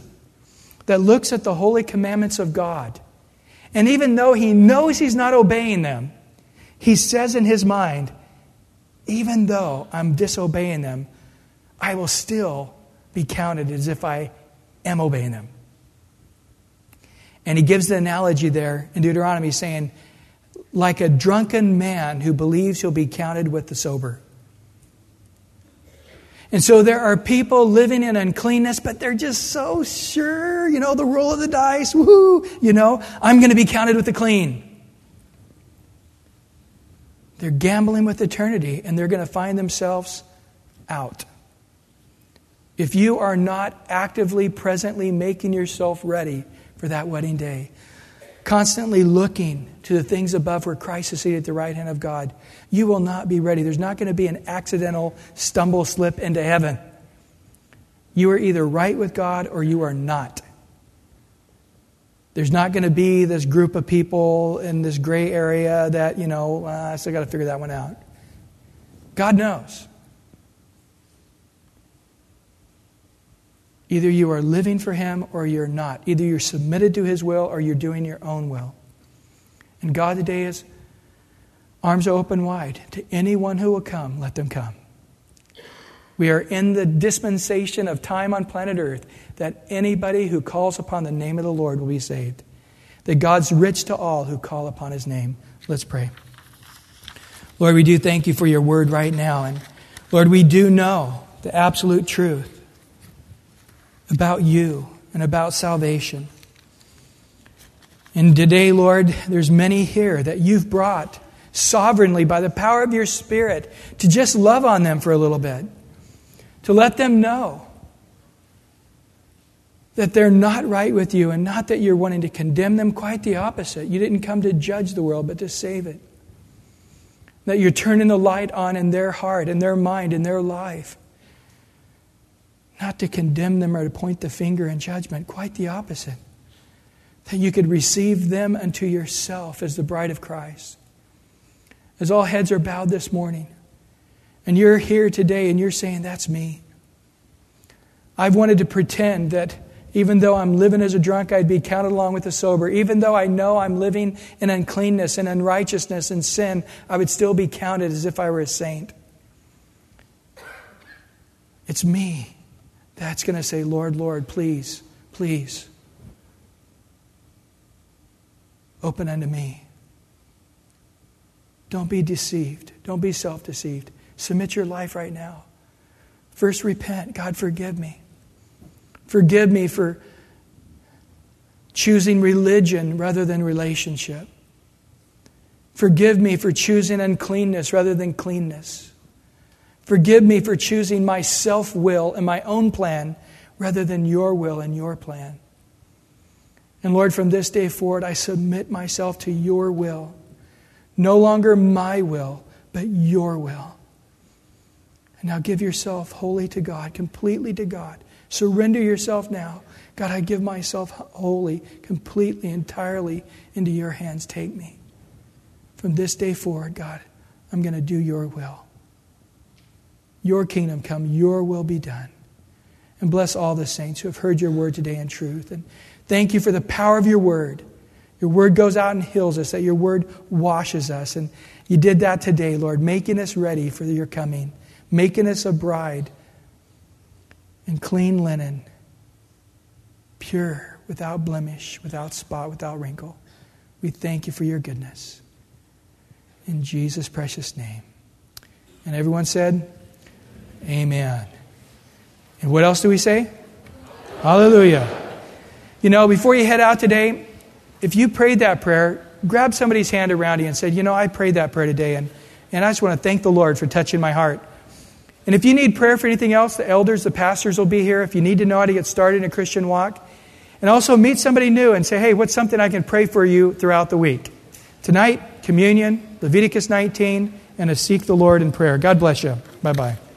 that looks at the holy commandments of God. And even though he knows he's not obeying them, he says in his mind, even though I'm disobeying them, I will still be counted as if I am obeying them. And he gives the analogy there in Deuteronomy saying, like a drunken man who believes he'll be counted with the sober. And so there are people living in uncleanness, but they're just so sure, you know, the roll of the dice, woohoo, you know, I'm going to be counted with the clean. They're gambling with eternity and they're going to find themselves out. If you are not actively, presently making yourself ready for that wedding day, constantly looking to the things above where Christ is seated at the right hand of God, you will not be ready. There's not going to be an accidental stumble slip into heaven. You are either right with God or you are not. There's not going to be this group of people in this gray area that, you know, uh, I still got to figure that one out. God knows. Either you are living for Him or you're not. Either you're submitted to His will or you're doing your own will. And God today is arms open wide to anyone who will come, let them come. We are in the dispensation of time on planet Earth that anybody who calls upon the name of the Lord will be saved. That God's rich to all who call upon his name. Let's pray. Lord, we do thank you for your word right now. And Lord, we do know the absolute truth about you and about salvation. And today, Lord, there's many here that you've brought sovereignly by the power of your Spirit to just love on them for a little bit to let them know that they're not right with you and not that you're wanting to condemn them, quite the opposite. You didn't come to judge the world, but to save it. That you're turning the light on in their heart, in their mind, in their life. Not to condemn them or to point the finger in judgment, quite the opposite. That you could receive them unto yourself as the bride of Christ. As all heads are bowed this morning, and you're here today and you're saying, That's me. I've wanted to pretend that even though I'm living as a drunk, I'd be counted along with the sober. Even though I know I'm living in uncleanness and unrighteousness and sin, I would still be counted as if I were a saint. It's me that's going to say, Lord, Lord, please, please, open unto me. Don't be deceived. Don't be self deceived. Submit your life right now. First, repent. God, forgive me. Forgive me for choosing religion rather than relationship. Forgive me for choosing uncleanness rather than cleanness. Forgive me for choosing my self will and my own plan rather than your will and your plan. And Lord, from this day forward, I submit myself to your will. No longer my will, but your will. And now give yourself wholly to God, completely to God. Surrender yourself now. God, I give myself wholly, completely, entirely into your hands. Take me. From this day forward, God, I'm going to do your will. Your kingdom come, your will be done. And bless all the saints who have heard your word today in truth. And thank you for the power of your word. Your word goes out and heals us, that your word washes us. And you did that today, Lord, making us ready for your coming, making us a bride in clean linen, pure, without blemish, without spot, without wrinkle. We thank you for your goodness. In Jesus' precious name. And everyone said, Amen. And what else do we say? Hallelujah. You know, before you head out today, if you prayed that prayer, grab somebody's hand around you and said, You know, I prayed that prayer today, and, and I just want to thank the Lord for touching my heart. And if you need prayer for anything else, the elders, the pastors will be here. If you need to know how to get started in a Christian walk, and also meet somebody new and say, Hey, what's something I can pray for you throughout the week? Tonight, communion, Leviticus 19, and a seek the Lord in prayer. God bless you. Bye bye.